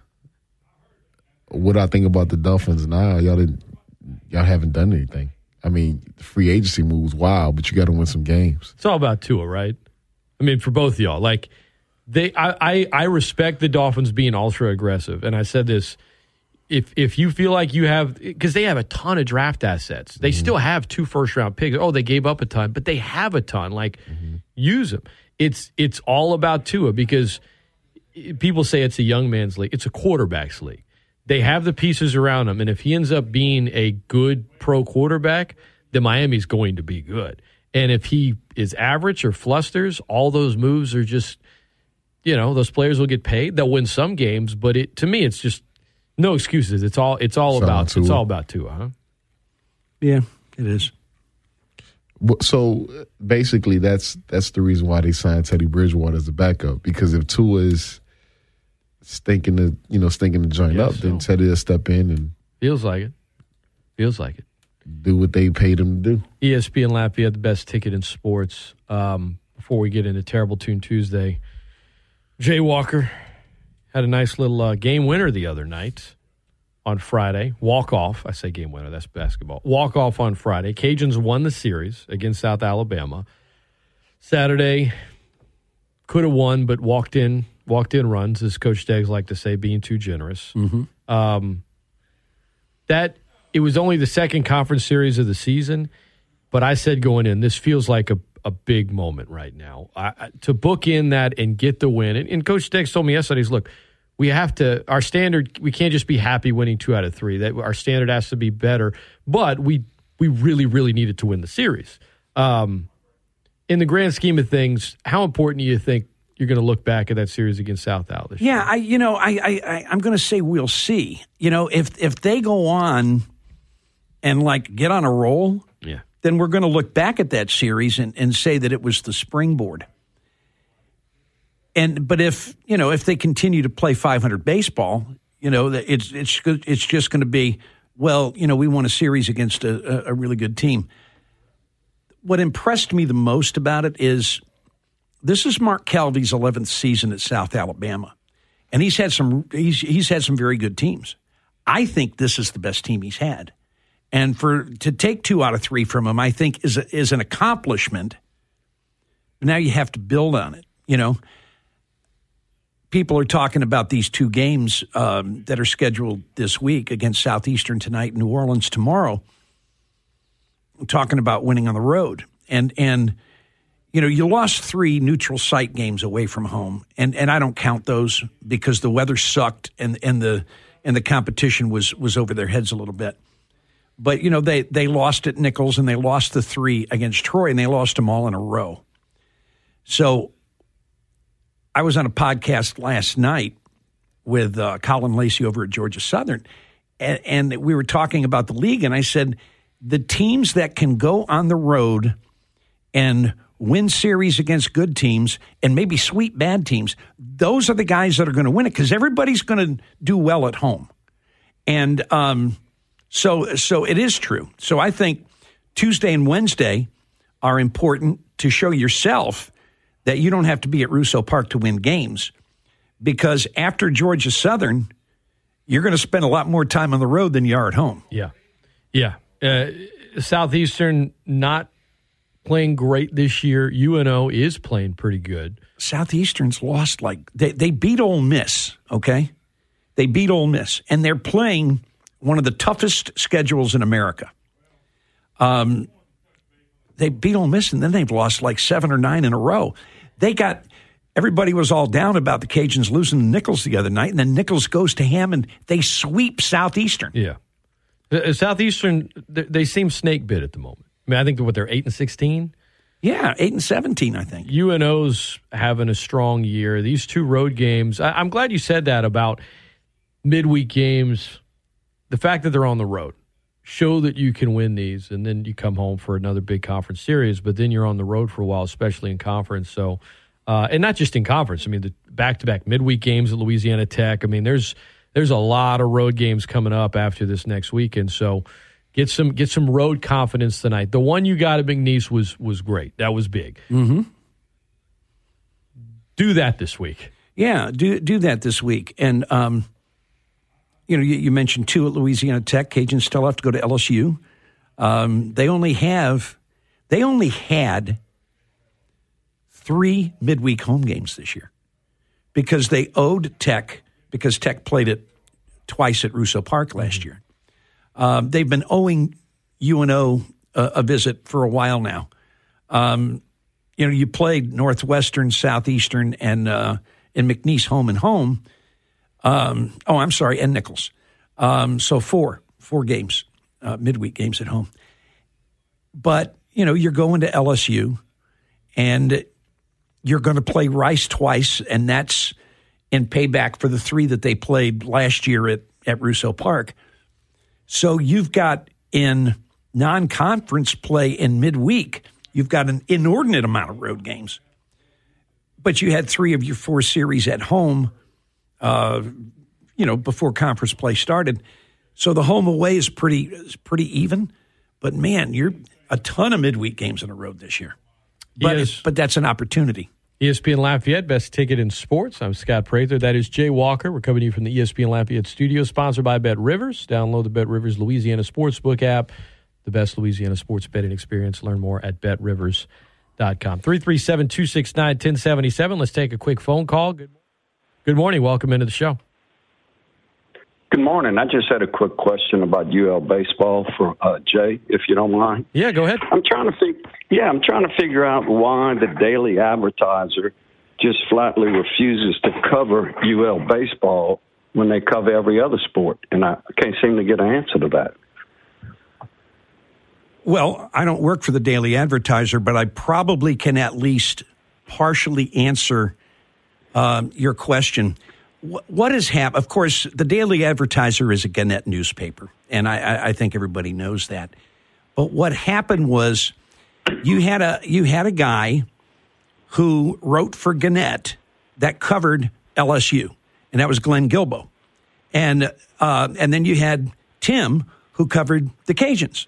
what I think about the Dolphins now. Y'all didn't, y'all haven't done anything. I mean, free agency moves wild, but you got to win some games. It's all about Tua, right? I mean, for both of y'all, like they, I, I, I respect the Dolphins being ultra aggressive, and I said this. If if you feel like you have, because they have a ton of draft assets, they mm-hmm. still have two first round picks. Oh, they gave up a ton, but they have a ton. Like, mm-hmm. use them. It's it's all about Tua because people say it's a young man's league. It's a quarterback's league. They have the pieces around him, and if he ends up being a good pro quarterback, then Miami's going to be good. And if he is average or flusters, all those moves are just you know, those players will get paid. They'll win some games, but it to me, it's just no excuses. It's all it's all It's all about Tua. it's all about Tua, huh? Yeah, it is. So basically, that's that's the reason why they signed Teddy Bridgewater as a backup because if Tua is stinking the you know stinking the joint Guess up, then. Teddy will step in and Feels like it. Feels like it. do what they paid him to do. ESPN Lafayette, the best ticket in sports. Um, before we get into Terrible Tune Tuesday, Jay Walker had a nice little uh, game winner the other night on Friday. Walk off. I say game winner. That's basketball. Walk off on Friday. Cajuns won the series against South Alabama. Saturday could have won, but walked in. Walked in runs, as Coach Deggs like to say, being too generous. Um, that it was only the second conference series of the season, but I said going in, this feels like a, a big moment right now. I, to book in that and get the win. And, and Coach Deggs told me yesterday, he's look, we have to our standard. We can't just be happy winning two out of three. That our standard has to be better. But we we really really needed to win the series. Um, in the grand scheme of things, how important do you think you're going to look back at that series against South Al this year? Yeah, I you know I I, I I'm going to say we'll see. You know if if they go on and like get on a roll, Yeah. Then we're going to look back at that series and, and say that it was the springboard. And but if you know if they continue to play 500 baseball, you know it's it's it's just going to be well, you know we won a series against a, a, really good team. What impressed me the most about it is this is Mark Calvi's 11th season at South Alabama, and he's had some he's he's had some very good teams. I think this is the best team he's had, and for to take two out of three from him, I think is a, is an accomplishment. Now you have to build on it. You know, people are talking about these two games um, that are scheduled this week against Southeastern tonight, New Orleans tomorrow. Talking about winning on the road, and and you know, you lost three neutral site games away from home, and and I don't count those because the weather sucked and and the and the competition was was over their heads a little bit. But you know, they they lost at Nicholls and they lost the three against Troy, and they lost them all in a row. So, I was on a podcast last night with uh, Colin Lacey over at Georgia Southern, and, and we were talking about the league, and I said the teams that can go on the road and win series against good teams and maybe sweep bad teams, those are the guys that are going to win it because everybody's going to do well at home. And um, so, so it is true. So I think Tuesday and Wednesday are important to show yourself that you don't have to be at Russo Park to win games because after Georgia Southern, you're going to spend a lot more time on the road than you are at home. Yeah. Yeah. Uh, Southeastern not playing great this year. UNO is playing pretty good. Southeastern's lost like they, they beat Ole Miss, okay? They beat Ole Miss, and they're playing one of the toughest schedules in America. Um, they beat Ole Miss, and then they've lost like seven or nine in a row. They got everybody was all down about the Cajuns losing to Nicholls the other night, and then Nicholls goes to Hammond. They sweep Southeastern. Yeah. Uh, Southeastern, they, they seem snake bit at the moment. I mean, I think what they're eight and sixteen. Yeah, eight and seventeen, I think. UNO's having a strong year. These two road games. I, I'm glad you said that about midweek games. The fact that they're on the road show that you can win these, and then you come home for another big conference series. But then you're on the road for a while, especially in conference. So, uh, and not just in conference. I mean, the back-to-back midweek games at Louisiana Tech. I mean, there's there's a lot of road games coming up after this next weekend. So get some get some road confidence tonight. The one you got at McNeese was was great. That was big. Mm-hmm. Do that this week. Yeah, do do that this week. And um, you know, you, you mentioned two at Louisiana Tech. Cajuns still have to go to LSU. Um, they only have they only had three midweek home games this year because they owed Tech because Tech played it twice at Russo Park last year. Um, they've been owing UNO a, a visit for a while now. Um, you know, you played Northwestern, Southeastern, and uh, and McNeese home and home. Um, oh, I'm sorry, and Nicholls. Um, so four four games, uh, midweek games at home. But you know, you're going to LSU, and you're going to play Rice twice, and that's in payback for the three that they played last year at, at Russo Park. So you've got in non conference play in midweek, you've got an inordinate amount of road games. But you had three of your four series at home, uh, you know, before conference play started. So the home away is pretty is pretty even. But man, you're a ton of midweek games on the road this year. But Yes. but that's an opportunity. ESPN Lafayette, best ticket in sports. I'm Scott Prather. That is Jay Walker. We're coming to you from the ESPN Lafayette studio, sponsored by Bet Rivers. Download the Bet Rivers Louisiana Sportsbook app, the best Louisiana sports betting experience. Learn more at betrivers.com. 337 269 1077. Let's take a quick phone call. Good, good morning. Welcome into the show. Good morning. I just had a quick question about UL baseball for uh, Jay, if you don't mind. Yeah, go ahead. I'm trying to fig- Yeah, I'm trying to figure out why the Daily Advertiser just flatly refuses to cover UL baseball when they cover every other sport, and I can't seem to get an answer to that. Well, I don't work for the Daily Advertiser, but I probably can at least partially answer um, your question. Wh- What has happened? Of course, the Daily Advertiser is a Gannett newspaper, and I, I, I think everybody knows that. But what happened was you had a you had a guy who wrote for Gannett that covered LSU, and that was Glenn Guilbeau, and uh, and then you had Tim who covered the Cajuns.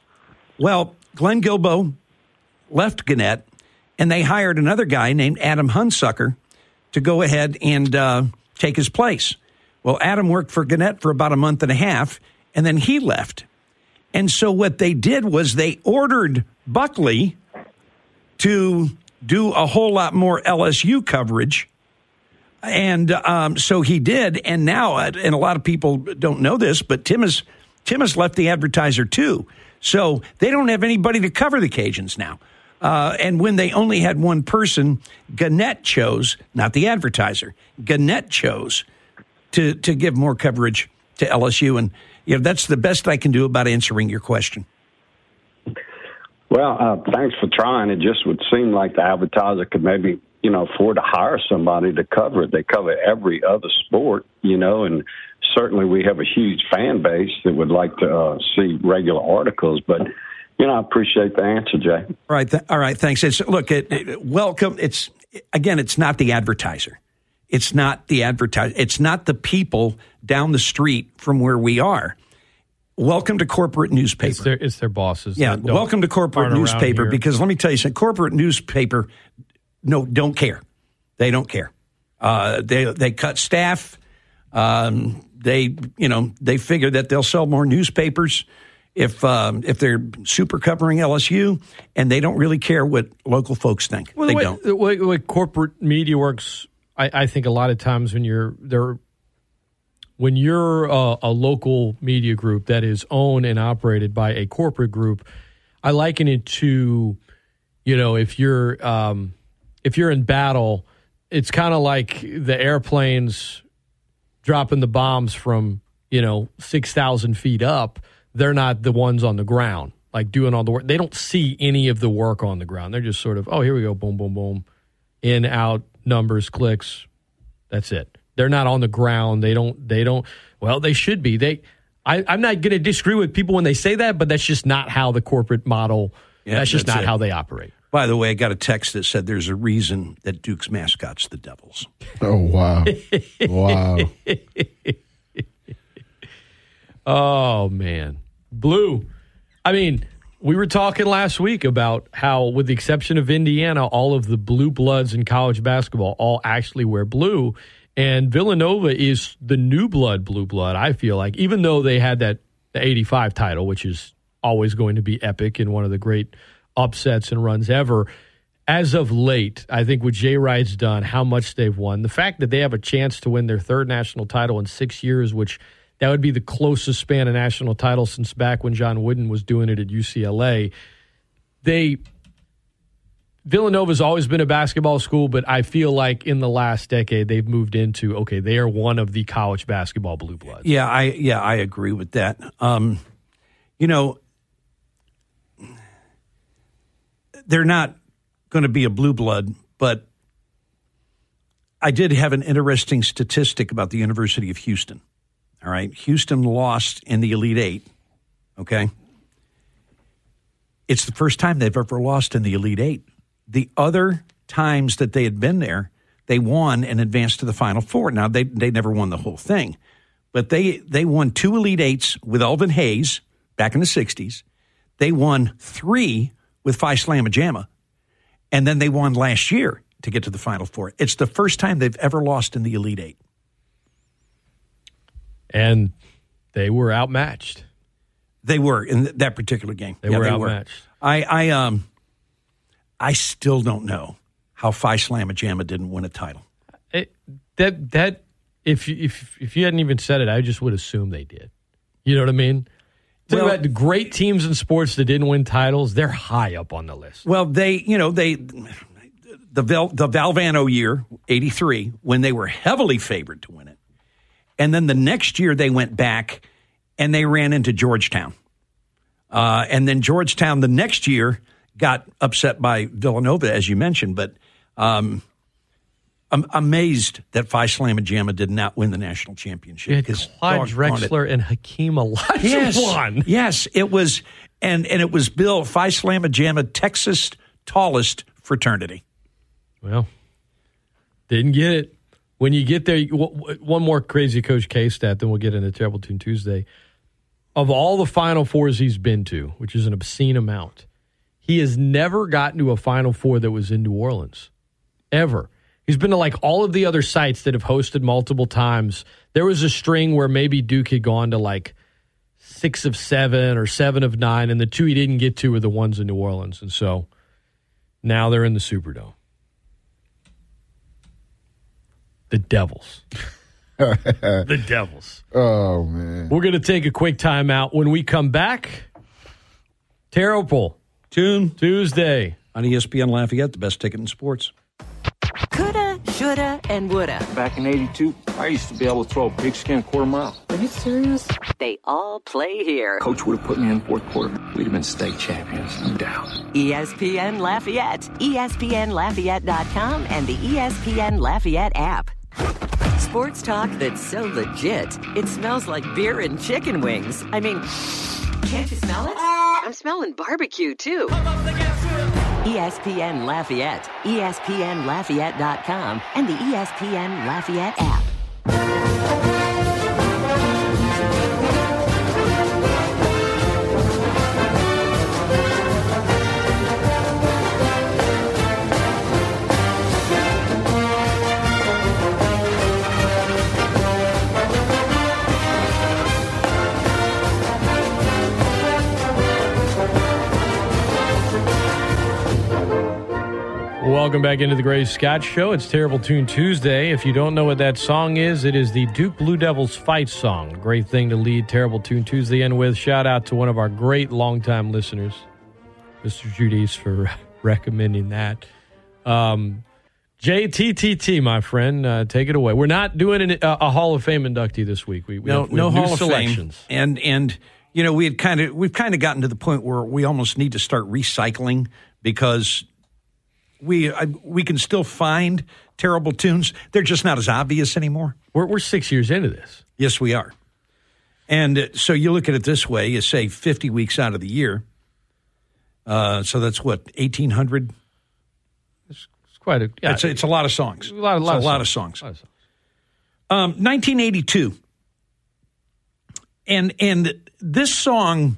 Well, Glenn Guilbeau left Gannett, and they hired another guy named Adam Hunsucker to go ahead and uh, take his place. Well, Adam worked for Gannett for about a month and a half, and then he left. And so what they did was they ordered Buckley to do a whole lot more LSU coverage. And um, so he did. And now, uh, and a lot of people don't know this, but Tim has, Tim has left the advertiser too. So they don't have anybody to cover the Cajuns now. Uh, and when they only had one person, Gannett chose, not the advertiser, Gannett chose to, to give more coverage to LSU. And you know, that's the best I can do about answering your question. Well, uh, thanks for trying. It just would seem like the advertiser could maybe, you know, afford to hire somebody to cover it. They cover every other sport, you know, and certainly we have a huge fan base that would like to uh, see regular articles. But, you know, I appreciate the answer, Jay. All right, th- all right. Thanks. It's look. It, it- welcome. It's again. It's not the advertiser. It's not the advertiser. It's not the people down the street from where we are. Welcome to corporate newspaper. It's their, it's their bosses. Yeah, welcome to corporate newspaper because let me tell you something. Corporate newspaper, no, don't care. They don't care. Uh, they they cut staff. Um, they you know they figure that they'll sell more newspapers if um, if they're super covering LSU, and they don't really care what local folks think. Well, they way, don't. The way, the way corporate media works, I, I think a lot of times when you're there, when you're a, a local media group that is owned and operated by a corporate group, I liken it to, you know, if you're um, if you're in battle, it's kind of like the airplanes dropping the bombs from you know six thousand feet up. They're not the ones on the ground, like doing all the work. They don't see any of the work on the ground. They're just sort of, oh, here we go, boom, boom, boom, in, out, numbers, clicks. That's it. They're not on the ground. They don't. They don't. Well, they should be. They. I, I'm not going to disagree with people when they say that, but that's just not how the corporate model. Yeah, that's just that's not it. how they operate. By the way, I got a text that said there's a reason that Duke's mascot's the Devils. Oh wow, wow. Oh man, blue. I mean, we were talking last week about how, with the exception of Indiana, all of the blue bloods in college basketball all actually wear blue, and Villanova is the new blood blue blood. I feel like, even though they had that '85 title, which is always going to be epic and one of the great upsets and runs ever. As of late, I think what Jay Wright's done, how much they've won, the fact that they have a chance to win their third national title in six years, which that would be the closest span of national title since back when John Wooden was doing it at UCLA. They Villanova's always been a basketball school, but I feel like in the last decade they've moved into okay, they are one of the college basketball blue bloods. Yeah, I yeah I agree with that. Um, you know, they're not going to be a blue blood, but I did have an interesting statistic about the University of Houston. All right. Houston lost in the Elite Eight. Okay. It's the first time they've ever lost in the Elite Eight. The other times that they had been there, they won and advanced to the Final Four. Now, they, they never won the whole thing, but they, they won two Elite Eights with Elvin Hayes back in the 60s. They won three with Phi Slamma Jamma, and then they won last year to get to the Final Four. It's the first time they've ever lost in the Elite Eight. And they were outmatched. They were in that particular game. They Yeah, were outmatched. I, I, um, I still don't know how Phi Slamma Jamma didn't win a title. It, that that if you, if if you hadn't even said it, I just would assume they did. You know what I mean? Talk Well- about the great teams in sports that didn't win titles. They're high up on the list. Well, they, you know, they, the Val, the Valvano year, 83, when they were heavily favored to win it. And then the next year they went back and they ran into Georgetown. Uh, and then Georgetown the next year got upset by Villanova, as you mentioned. But um, I'm amazed that Phi Slamma Jamma did not win the national championship. Because Clyde. Drexler and Hakeem Olajuwon. Yes, yes, it was, and and it was Bill Phi Slamma Jamma, Texas tallest fraternity. Well, didn't get it. When you get there, one more crazy Coach K stat, then we'll get into Terrible Tune Tuesday. Of all the Final Fours he's been to, which is an obscene amount, he has never gotten to a Final Four that was in New Orleans, ever. He's been to like all of the other sites that have hosted multiple times. There was a string where maybe Duke had gone to like six of seven or seven of nine, and the two he didn't get to were the ones in New Orleans. And so now they're in the Superdome. The Devils. the Devils. Oh man. We're going to take a quick timeout. When we come back, terrible Tune Tuesday. on ESPN Lafayette, the best ticket in sports. Coulda, shoulda, and woulda. Back in 82, I used to be able to throw a pigskin quarter mile. Are you serious? They all play here. Coach would have put me in fourth quarter. We'd have been state champions, no doubt. ESPN Lafayette, ESPNLafayette.com, and the ESPN Lafayette app. Sports talk that's so legit, it smells like beer and chicken wings. I mean, can't you smell it? I'm smelling barbecue too. ESPN Lafayette, ESPNLafayette.com, and the ESPN Lafayette app. Welcome back into the Great Scott Show. It's Terrible Tune Tuesday. If you don't know what that song is, it is the Duke Blue Devils fight song. Great thing to lead Terrible Tune Tuesday in with. Shout out to one of our great longtime listeners, Mr. Judice, for recommending that. Um, JTTT, my friend, uh, take it away. We're not doing an, a, a Hall of Fame inductee this week. We, we no, have, we no Hall of selections. Fame, and and you know we had kind of we've kind of gotten to the point where we almost need to start recycling because we I, we can still find terrible tunes. They're just not as obvious anymore. We're, we're six years into this. Yes, we are. And uh, so you look at it this way: you say fifty weeks out of the year. Uh, so that's what eighteen hundred. It's quite a yeah, It's, it's a lot of songs. a lot, a It's lot, a of, lot songs. of songs. A lot of songs. Um, 1982. And and this song,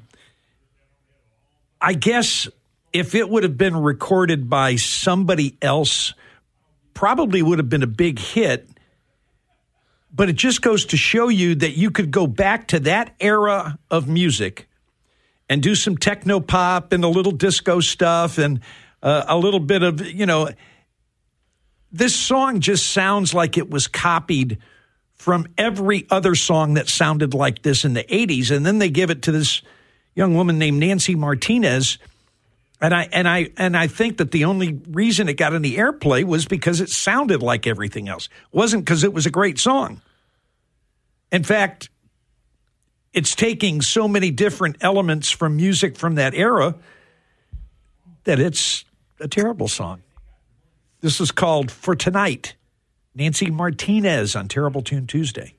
I guess, if it would have been recorded by somebody else, probably would have been a big hit. But it just goes to show you that you could go back to that era of music and do some techno pop and a little disco stuff and uh, a little bit of you know this song just sounds like it was copied from every other song that sounded like this in the 80s and then they give it to this young woman named Nancy Martinez and I and I and I think that the only reason it got any airplay was because it sounded like everything else. It wasn't because it was a great song. In fact, it's taking so many different elements from music from that era that it's a terrible song. This is called For Tonight, Nancy Martinez on Terrible Tune Tuesday.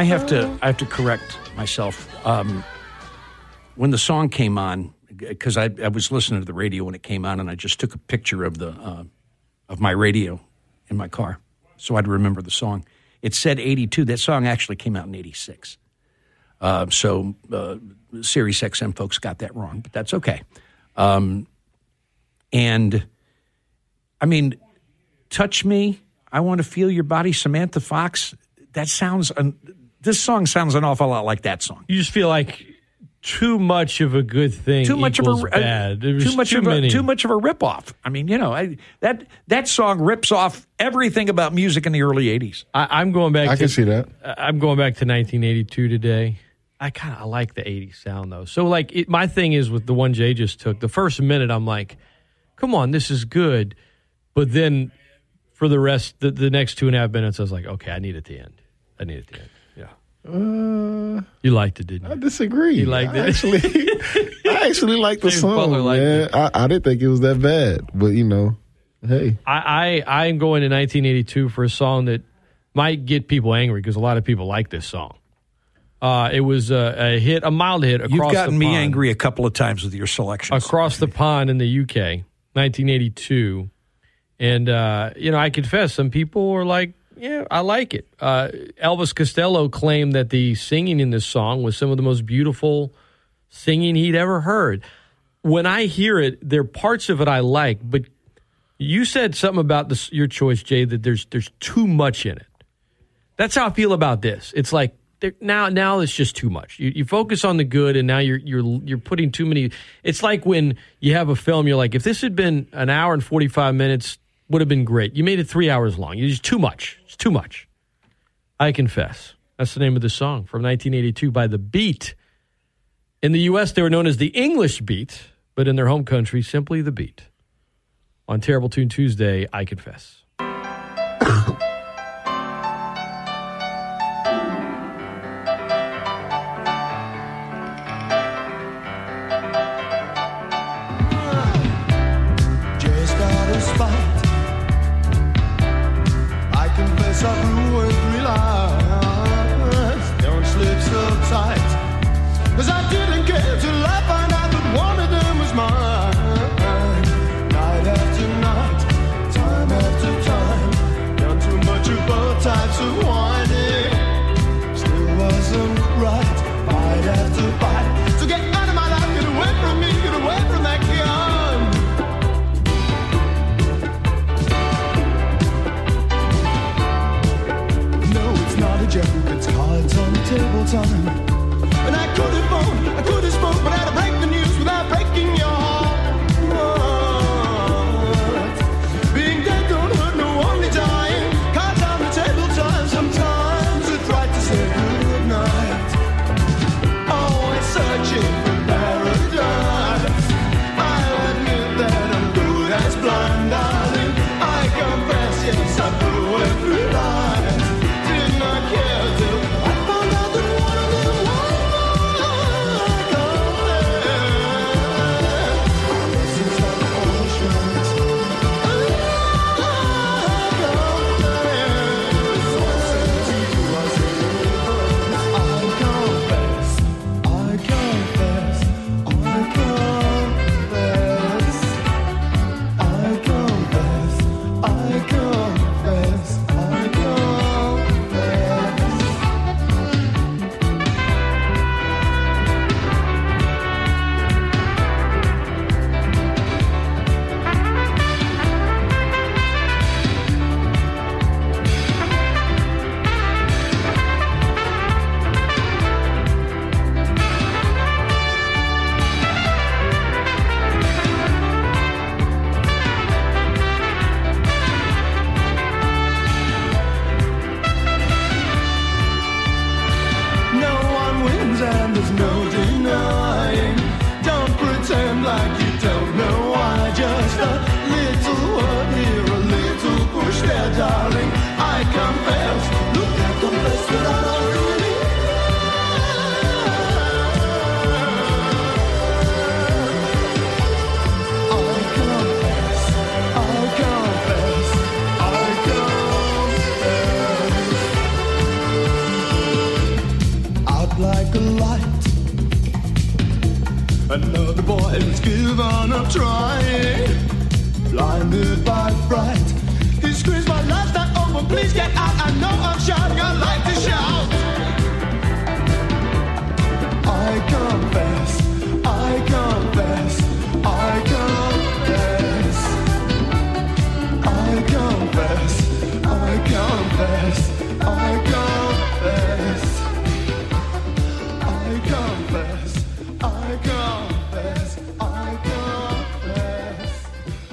I have to I have to correct myself. Um, when the song came on, because I, I was listening to the radio when it came on, and I just took a picture of the uh, of my radio in my car, so I'd remember the song. It said '82. That song actually came out in '86. Uh, so uh, Sirius XM folks got that wrong, but that's okay. Um, and I mean, touch me. I want to feel your body, Samantha Fox. That sounds. This song sounds an awful lot like that song. You just feel like too much of a good thing Too much of a equals uh, bad. It too much too of many. a too much of a ripoff. I mean, you know, I, that that song rips off everything about music in the early '80s. I, I'm going back. I to, can see that. I'm going back to 1982 today. I kind of I like the 80s sound though. So like it, my thing is with the one Jay just took. The first minute I'm like, come on, this is good, but then for the rest, the, the next two and a half minutes, I was like, okay, I need it to end. I need it to end. Yeah. Uh, You liked it, didn't you? I disagree. You liked I it? Actually, I actually like the James song, Butler liked man. I, I didn't think it was that bad, but you know, hey, I, I I'm going to 1982 for a song that might get people angry because a lot of people like this song. Uh, it was a, a hit, a mild hit across You've gotten me pond. angry a couple of times with your selections. across the pond in the UK, 1982. And, uh, you know, I confess, some people were like, yeah, I like it. Uh, Elvis Costello claimed that the singing in this song was some of the most beautiful singing he'd ever heard. when I hear it, there are parts of it I like, but you said something about this, your choice, Jay, that there's there's too much in it. That's how I feel about this. It's like now now it's just too much. You, you focus on the good, and now you're you're you're putting too many. It's like when you have a film, you're like, if this had been an hour and forty five minutes, would have been great. You made it three hours long. It's too much. It's too much. I confess. That's the name of the song from 1982 by The Beat. In the U.S., they were known as the English Beat, but in their home country, simply The Beat. On Terrible Tune Tuesday, I confess.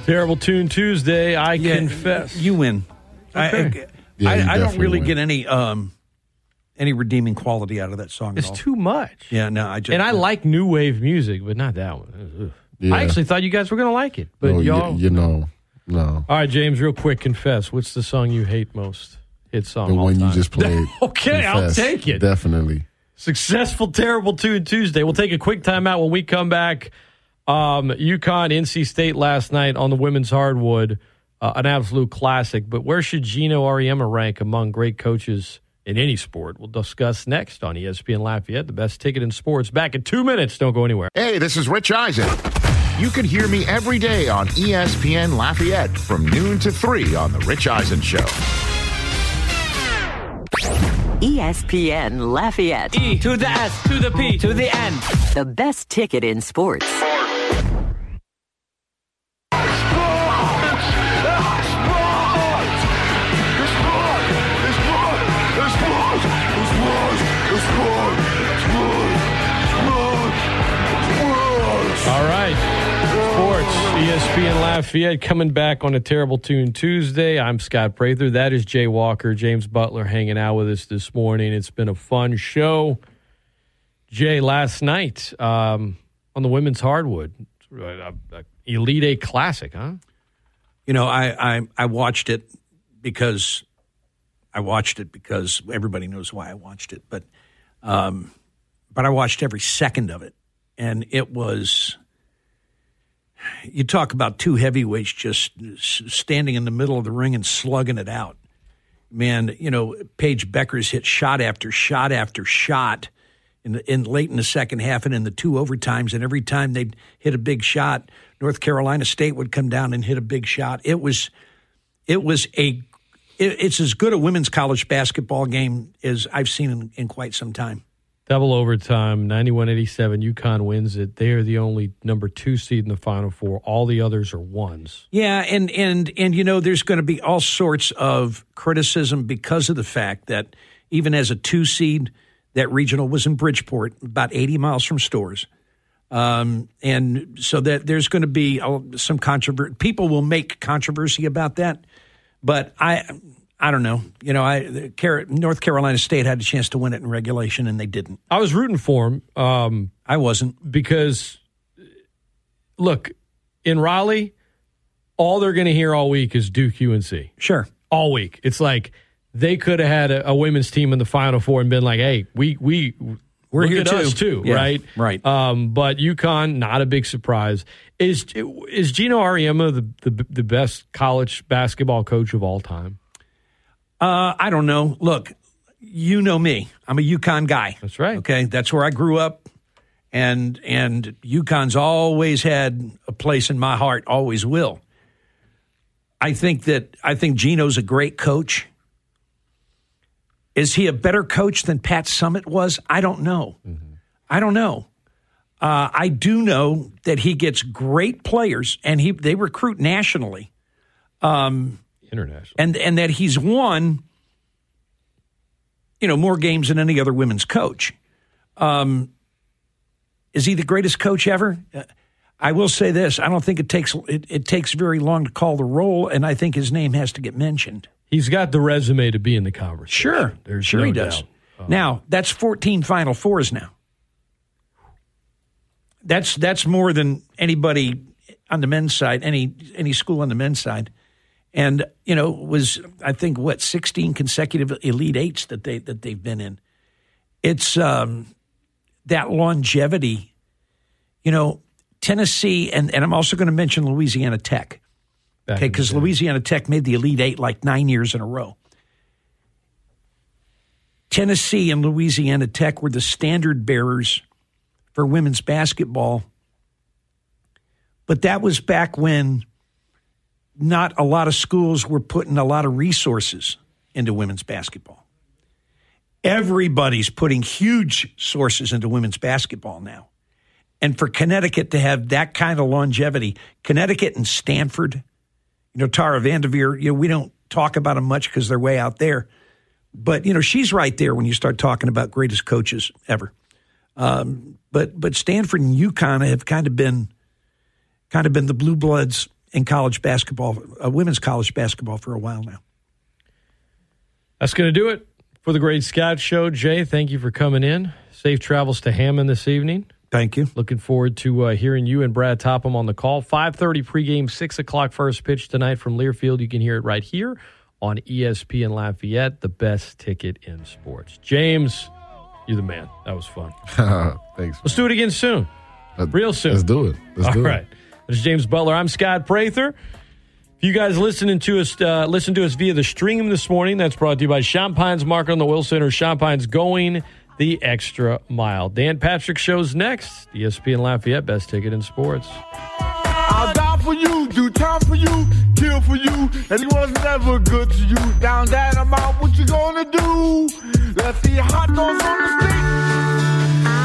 Terrible Tune Tuesday, I Yeah, confess. You win. I, Okay. Yeah, I, I don't really win. get any um, any redeeming quality out of that song. at It's all. too much. Yeah, no, I just And I like new wave music, but not that one. Yeah. I actually thought you guys were going to like it, but Oh, you- y'all. you know, no. All right, James, real quick, confess. What's the song you hate most? Hit song. The all one you just played. okay, I'll take it. Definitely. Successful, terrible Tune Tuesday. We'll take a quick timeout when we come back. Um, UConn, NC State last night on the women's hardwood, uh, an absolute classic. But where should Gino Auriemma rank among great coaches in any sport? We'll discuss next on ESPN Lafayette, the best ticket in sports. Back in two minutes. Don't go anywhere. Hey, this is Rich Eisen. You can hear me every day on ESPN Lafayette from noon to 3 on The Rich Eisen Show. ESPN Lafayette. E to the S to the P to the N. The best ticket in sports. All right. Sports, ESPN Lafayette coming back on a Terrible Tune Tuesday. I'm Scott Prather. That is Jay Walker. James Butler hanging out with us this morning. It's been a fun show. Jay, last night um, on the women's hardwood, uh, uh, Elite Eight Classic, huh? You know, I, I I watched it because I watched it because everybody knows why I watched it, but um, but I watched every second of it, and it was. You talk about two heavyweights just standing in the middle of the ring and slugging it out. Man, you know, Paige Bueckers hit shot after shot after shot in, the, in late in the second half and in the two overtimes, and every time they'd hit a big shot, North Carolina State would come down and hit a big shot. It was, it was a, it, it's as good a women's college basketball game as I've seen in, in quite some time. Double overtime, 91 87. UConn wins it. They are the only number two seed in the Final Four. All the others are ones. Yeah, and and and you know, there's going to be all sorts of criticism because of the fact that even as a two seed, that regional was in Bridgeport, about 80 miles from Storrs. Um, and so that there's going to be uh, some controversy. People will make controversy about that, but I, I don't know. You know, I North Carolina State had a chance to win it in regulation, and they didn't. I was rooting for him. Um, I wasn't because, look, in Raleigh, all they're going to hear all week is Duke UNC. Sure, all week. It's like they could have had a, a women's team in the Final Four and been like, "Hey, we we We're look here at too." us too, Yeah, right? right. Um, but UConn, not a big surprise. Is is Gino Auriemma the, the the best college basketball coach of all time? Uh, I don't know. Look, you know me. I'm a UConn guy. That's right. Okay, that's where I grew up, and and UConn's always had a place in my heart. Always will. I think that I think Gino's a great coach. Is he a better coach than Pat Summitt was? I don't know. I don't know. Uh, I do know that he gets great players, and he they recruit nationally. Um, International. and and that he's won you know more games than any other women's coach. Um is he the greatest coach ever? Uh, i will say this. I don't think it takes it, it takes very long to call the roll and i think his name has to get mentioned. He's got the resume to be in the conversation. sure. There's sure no he does. Doubt. now that's 14 final fours now. That's that's more than anybody on the men's side any any school on the men's side and you know was I think what sixteen consecutive elite eights that they that they've been in. It's um, that longevity, you know. Tennessee and and I'm also going to mention Louisiana Tech, Back okay? Because. Louisiana Tech made the elite eight like nine years in a row. Tennessee and Louisiana Tech were the standard bearers for women's basketball, but that was back when not a lot of schools were putting a lot of resources into women's basketball. Everybody's putting huge sources into women's basketball now. And for Connecticut to have that kind of longevity, Connecticut and Stanford, you know, Tara VanDerveer, you know, we don't talk about them much because they're way out there. But, you know, she's right there when you start talking about greatest coaches ever. Um, but but Stanford and UConn have kind of been kind of been the blue bloods in college basketball, uh, women's college basketball for a while now. That's going to do it for the Great Scott Show. Jay, thank you for coming in. Safe travels to Hammond this evening. Thank you. Looking forward to uh, hearing you and Brad Topham on the call. 5.30 pregame, 6 o'clock first pitch tonight from Learfield. You can hear it right here on ESPN Lafayette, the best ticket in sports. James, you're the man. That was fun. Thanks. Let's do it again soon. Real soon. Let's do it. Let's All do right. it. This is James Butler. I'm Scott Prather. If you guys listening to us, uh, listen to us via the stream this morning. That's brought to you by Champagne's Market on the Will Center. Champagne's going the extra mile. Dan Patrick shows next. ESPN Lafayette, best ticket in sports. I'll die for you, do time for you, kill for you, and he was never good to you. Down that amount, what you gonna do? Let's see hot dogs on the stick.